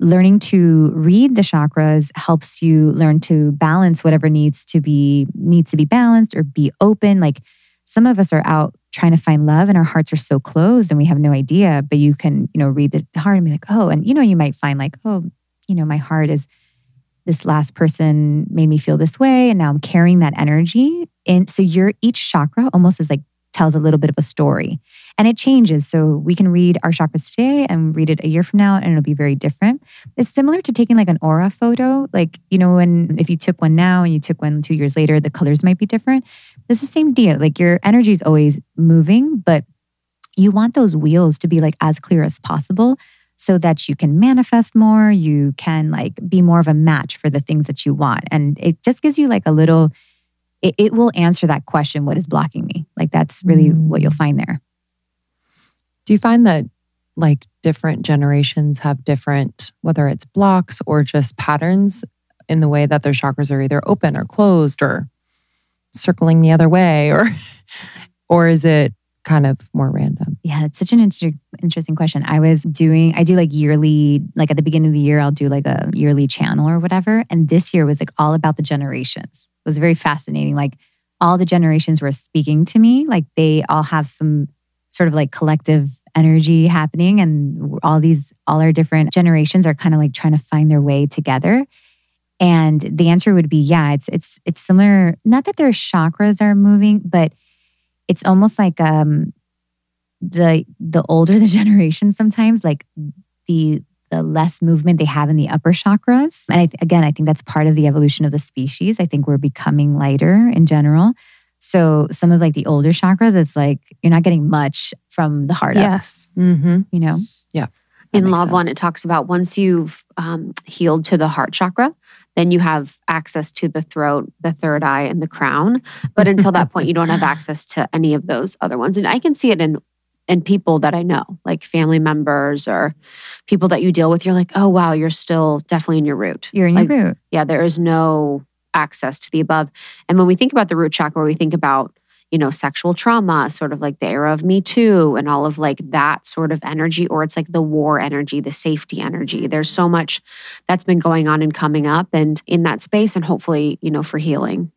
learning to read the chakras helps you learn to balance whatever needs to be needs to be balanced or be open. Like some of us are out trying to find love and our hearts are so closed and we have no idea but you can you know read the heart and be like oh and you know you might find like oh you know my heart is this last person made me feel this way and now i'm carrying that energy. And so your each chakra almost is like tells a little bit of a story and it changes. So we can read our chakras today and read it a year from now and it'll be very different. It's similar to taking like an aura photo. Like, you know, when if you took one now and you took one two years later, the colors might be different. It's the same deal. Like your energy is always moving, but you want those wheels to be like as clear as possible so that you can manifest more, you can like be more of a match for the things that you want. And it just gives you like a little it, it will answer that question what is blocking me? Like that's really mm. what you'll mm. find there. Do you find that like different generations have different, whether it's blocks or just patterns in the way that their chakras are either open or closed or circling the other way or or is it kind of more random? Yeah, it's such an inter- interesting question. I was doing, I do like yearly, like at the beginning of the year, I'll do like a yearly channel or whatever. And this year was like all about the generations. It was very fascinating. Like all the generations were speaking to me. Like they all have some sort of like collective energy happening and all these all our different generations are kind of like trying to find their way together and the answer would be yeah it's it's it's similar not that their chakras are moving but it's almost like um the the older the generation sometimes like the the less movement they have in the upper chakras and I, again i think that's part of the evolution of the species i think we're becoming lighter in general so some of like the older chakras, it's like you're not getting much from the heart yes. Mm-hmm. You know? Yeah. In Law of One, it talks about once you've um, healed to the heart chakra, then you have access to the throat, the third eye, and the crown. But until that point, you don't have access to any of those other ones. And I can see it in in people that I know, like family members or people that you deal with. You're like, oh wow, you're still definitely in your root. You're in like, your root. Yeah, there is no access to the above. And when we think about the root chakra, we think about, you know, sexual trauma, sort of like the era of Me Too and all of like that sort of energy, or it's like the war energy, the safety energy. There's so much that's been going on and coming up and in that space, and hopefully, you know, for healing.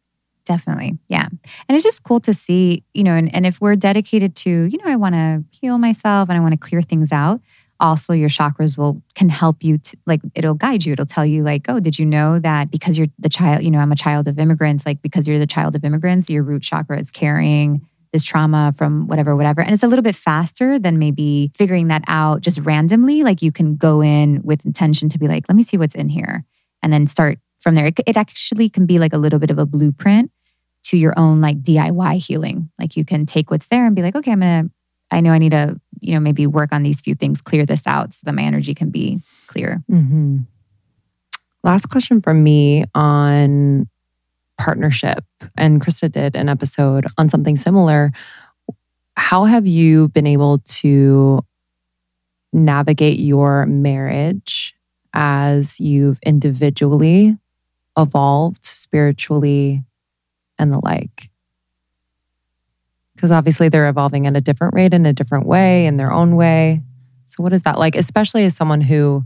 Definitely. Yeah. And it's just cool to see, you know, and, and if we're dedicated to, you know, I want to heal myself and I want to clear things out, also your chakras will can help you to, like it'll guide you it'll tell you like oh did you know that because you're the child you know i'm a child of immigrants like because you're the child of immigrants your root chakra is carrying this trauma from whatever whatever and it's a little bit faster than maybe figuring that out just randomly like you can go in with intention to be like let me see what's in here and then start from there it, it actually can be like a little bit of a blueprint to your own like diy healing like you can take what's there and be like okay i'm gonna I know I need to, you know, maybe work on these few things, clear this out so that my energy can be clear. Mm-hmm. Last question from me on partnership. And Krista did an episode on something similar. How have you been able to navigate your marriage as you've individually evolved spiritually and the like? Because obviously they're evolving at a different rate in a different way, in their own way. So, what is that like, especially as someone who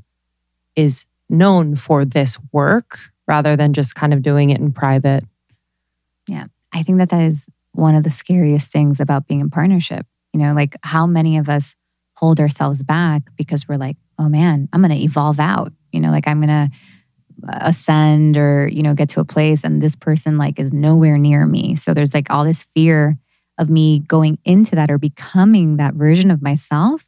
is known for this work rather than just kind of doing it in private? Yeah, I think that that is one of the scariest things about being in partnership. You know, like how many of us hold ourselves back because we're like, oh man, I'm going to evolve out. You know, like I'm going to ascend or, you know, get to a place and this person like is nowhere near me. So there's like all this fear of me going into that or becoming that version of myself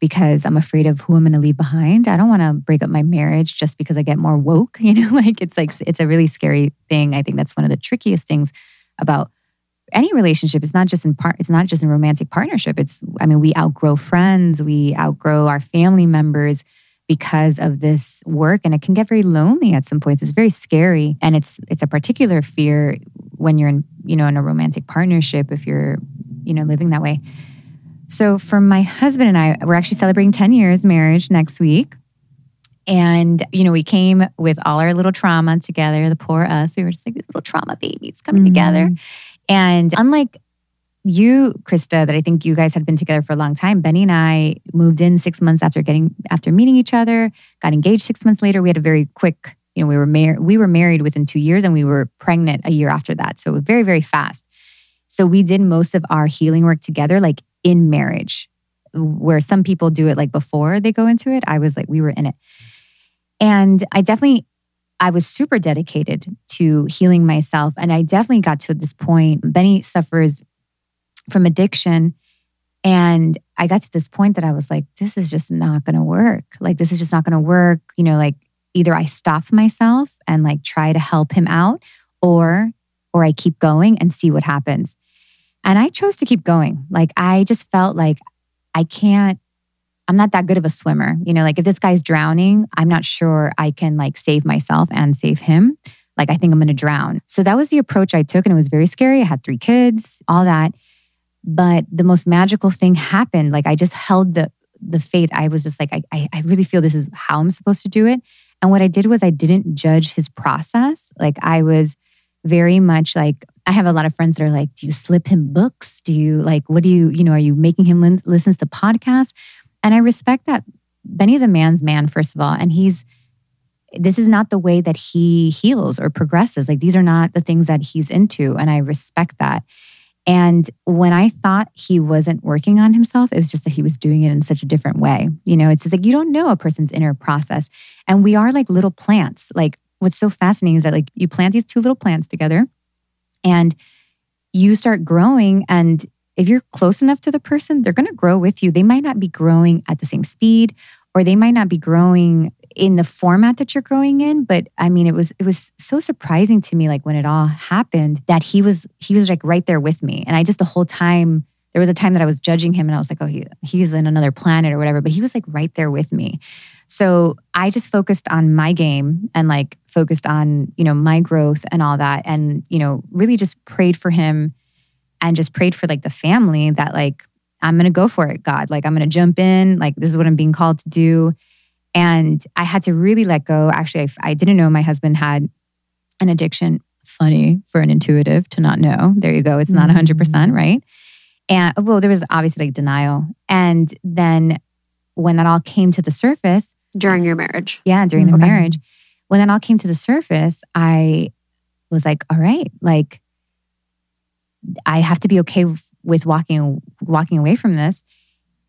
because I'm afraid of who I'm going to leave behind. I don't want to break up my marriage just because I get more woke, you know, like it's like it's a really scary thing. I think that's one of the trickiest things about any relationship. It's not just in part it's not just in romantic partnership. It's I mean, we outgrow friends, we outgrow our family members. Because of this work and it can get very lonely at some points. It's very scary and it's it's a particular fear when you're in you know in a romantic partnership if you're you know living that way. So for my husband and I we're actually celebrating 10 years marriage next week. And you know we came with all our little trauma together the poor us. We were just like little trauma babies coming Mhm. together and unlike you, Krista, that I think you guys had been together for a long time. Benny and I moved in six months after getting after meeting each other. Got engaged six months later. We had a very quick, you know, we were married. We were married within two years, and we were pregnant a year after that. So it was very, very fast. So we did most of our healing work together, like in marriage, where some people do it like before they go into it. I was like, we were in it, and I definitely I was super dedicated to healing myself. And I definitely got to this point. Benny suffers from addiction. And I got to this point that I was like, this is just not going to work. Like, this is just not going to work. You know, like either I stop myself and like try to help him out or, or I keep going and see what happens. And I chose to keep going. Like, I just felt like I can't, I'm not that good of a swimmer. You know, like if this guy's drowning, I'm not sure I can like save myself and save him. Like, I think I'm going to drown. So that was the approach I took. And it was very scary. I had three kids, all that. But the most magical thing happened. Like, I just held the, the faith. I was just like, I, I, I really feel this is how I'm supposed to do it. And what I did was I didn't judge his process. Like, I was very much like, I have a lot of friends that are like, do you slip him books? Do you like, what do you, you know, are you making him lin- listens to podcasts? And I respect that. Benny's a man's man, first of all. And he's, this is not the way that he heals or progresses. Like, these are not the things that he's into. And I respect that. And when I thought he wasn't working on himself, it was just that he was doing it in such a different way. You know, it's just like you don't know a person's inner process. And we are like little plants. Like, what's so fascinating is that, like, you plant these two little plants together and you start growing. And if you're close enough to the person, they're going to grow with you. They might not be growing at the same speed or they might not be growing in the format that you're growing in but i mean it was it was so surprising to me like when it all happened that he was he was like right there with me. And i just the whole time there was a time that i was judging him and i was like oh he, he's in another planet or whatever but he was like right there with me. So i just focused on my game and like focused on you know my growth and all that and you know really just prayed for him and just prayed for like the family that like i'm gonna go for it god like i'm gonna jump in like this is what i'm being called to do and I had to really let go. Actually, I, I didn't know my husband had an addiction. Funny for an intuitive to not know. There you go. It's not 100%, mm. right? And well, there was obviously like denial. And then when that all came to the surface, during your marriage. yeah, during the mm, Okay. marriage, when that all came to the surface, I was like, all right, like I have to be okay with- walking walking away from this.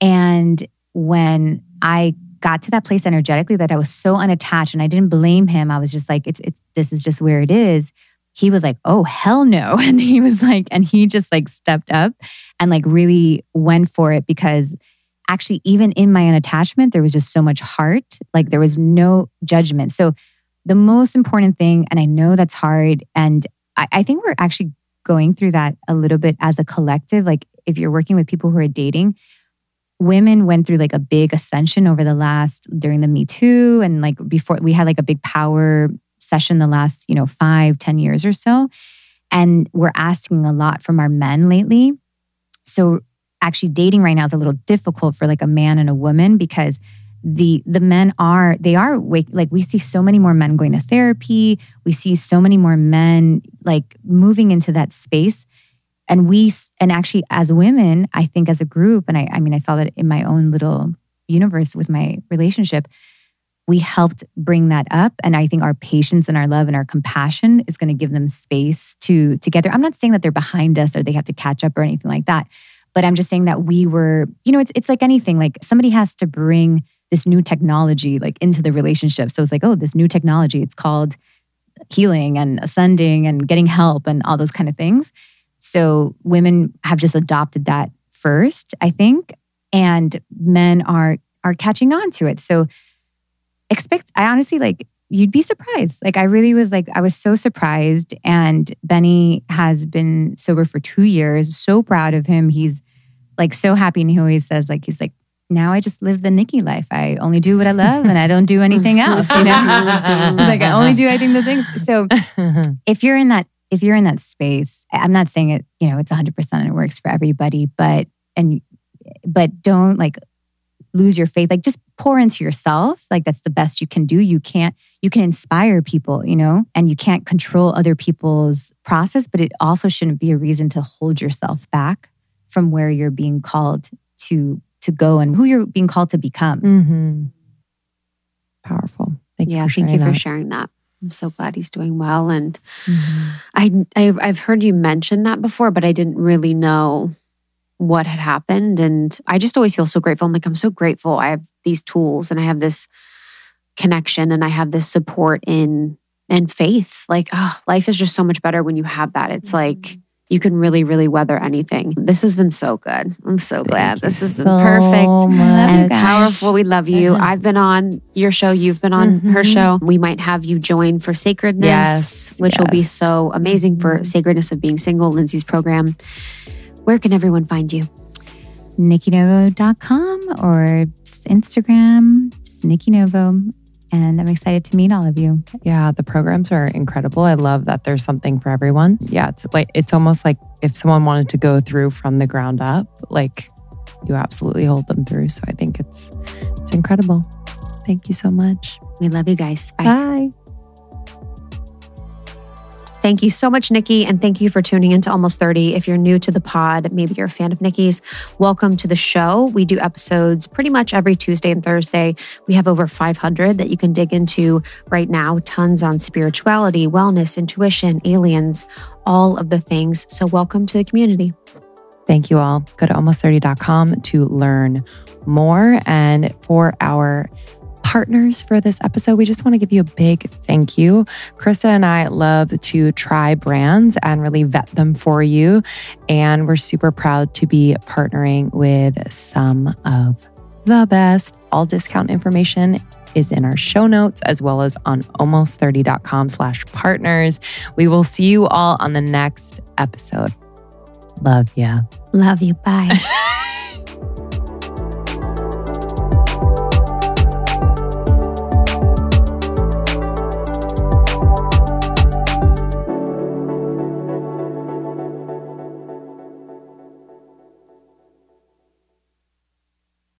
And when I got to that place energetically that I was so unattached and I didn't blame him, I was just like, it's it's this is just where it is. He was like, oh hell no. And he was like, and he just like stepped up and like really went for it because actually even in my unattachment, there was just so much heart. Like there was no judgment. So the most important thing, and I know that's hard, and I, I think we're actually going through that a little bit as a collective. Like if you're working with people who are dating, women went through like a big ascension over the last during the Me Too and like before we had like a big power session the last, you know, five, ten years or so. And we're asking a lot from our men lately. So actually dating right now is a little difficult for like a man and a woman because the the men are they are wake like we see so many more men going to therapy. We see so many more men like moving into that space. And we and actually as women i think as a group and i i mean i saw that in my own little universe with my relationship we helped bring that up. And i think our patience and our love and our compassion is going to give them space to together i'm not saying that they're behind us or they have to catch up or anything like that but i'm just saying that we were you know it's it's like anything like somebody has to bring this new technology like into the relationship so it's like oh this new technology it's called healing and ascending and getting help and all those kind of things so women have just adopted that first, I think, and men are are catching on to it. So expect I honestly like you'd be surprised. Like I really was like I was so surprised and Benny has been sober for 2 years. So proud of him. He's like so happy and he always says like he's like now I just live the Nikki life. I only do what I love and I don't do anything else. You know, it's like I only do I think the things. So if you're in that if you're in that space, I'm not saying it. You know, it's 100 percent and it works for everybody, but and but don't like lose your faith. Like just pour into yourself. Like that's the best you can do. You can't. You can inspire people. You know, and you can't control other people's process, but it also shouldn't be a reason to hold yourself back from where you're being called to to go and who you're being called to become. hmm Powerful. Thank you. yeah, thank you for that. sharing that. I'm so glad he's doing well. And Mhm. I, I've, I've heard you mention that before, but I didn't really know what had happened. And I just always feel so grateful. I'm like, I'm so grateful. I have these tools and I have this connection and I have this support in and faith. Like, oh, life is just so much better when you have that. It's like you can really, really weather anything. This has been so good. I'm so glad. Thank you This has been so perfect and powerful. We love you. Mhm. I've been on your show. You've been on her Mhm. show. We might have you join for Sacredness, Yes, which will be so amazing for Mhm. Sacredness of Being Single, Lindsey's program. Where can everyone find you? NikkiNovo.com or Instagram, just Nikki Novo. And I'm excited to meet all of you. Yeah, the programs are incredible. I love that there's something for everyone. Yeah, it's like it's almost like if someone wanted to go through from the ground up, like you absolutely hold them through. So I think it's it's incredible. Thank you so much. We love you guys. Bye. Bye. Thank you so much, Nikki. And thank you for tuning into Almost 30. If you're new to the pod, maybe you're a fan of Nikki's, welcome to the show. We do episodes pretty much every Tuesday and Thursday. We have over 500 that you can dig into right now, tons on spirituality, wellness, intuition, aliens, all of the things. So, welcome to the community. Thank you all. Go to almost30.com to learn more. And for our partners for this episode, we just want to give you a big thank you. Krista and I love to try brands and really vet them for you. And we're super proud to be partnering with some of the best. All discount information is in our show notes as well as on almost30.com slash partners. We will see you all on the next episode. Love ya. Love you. Bye.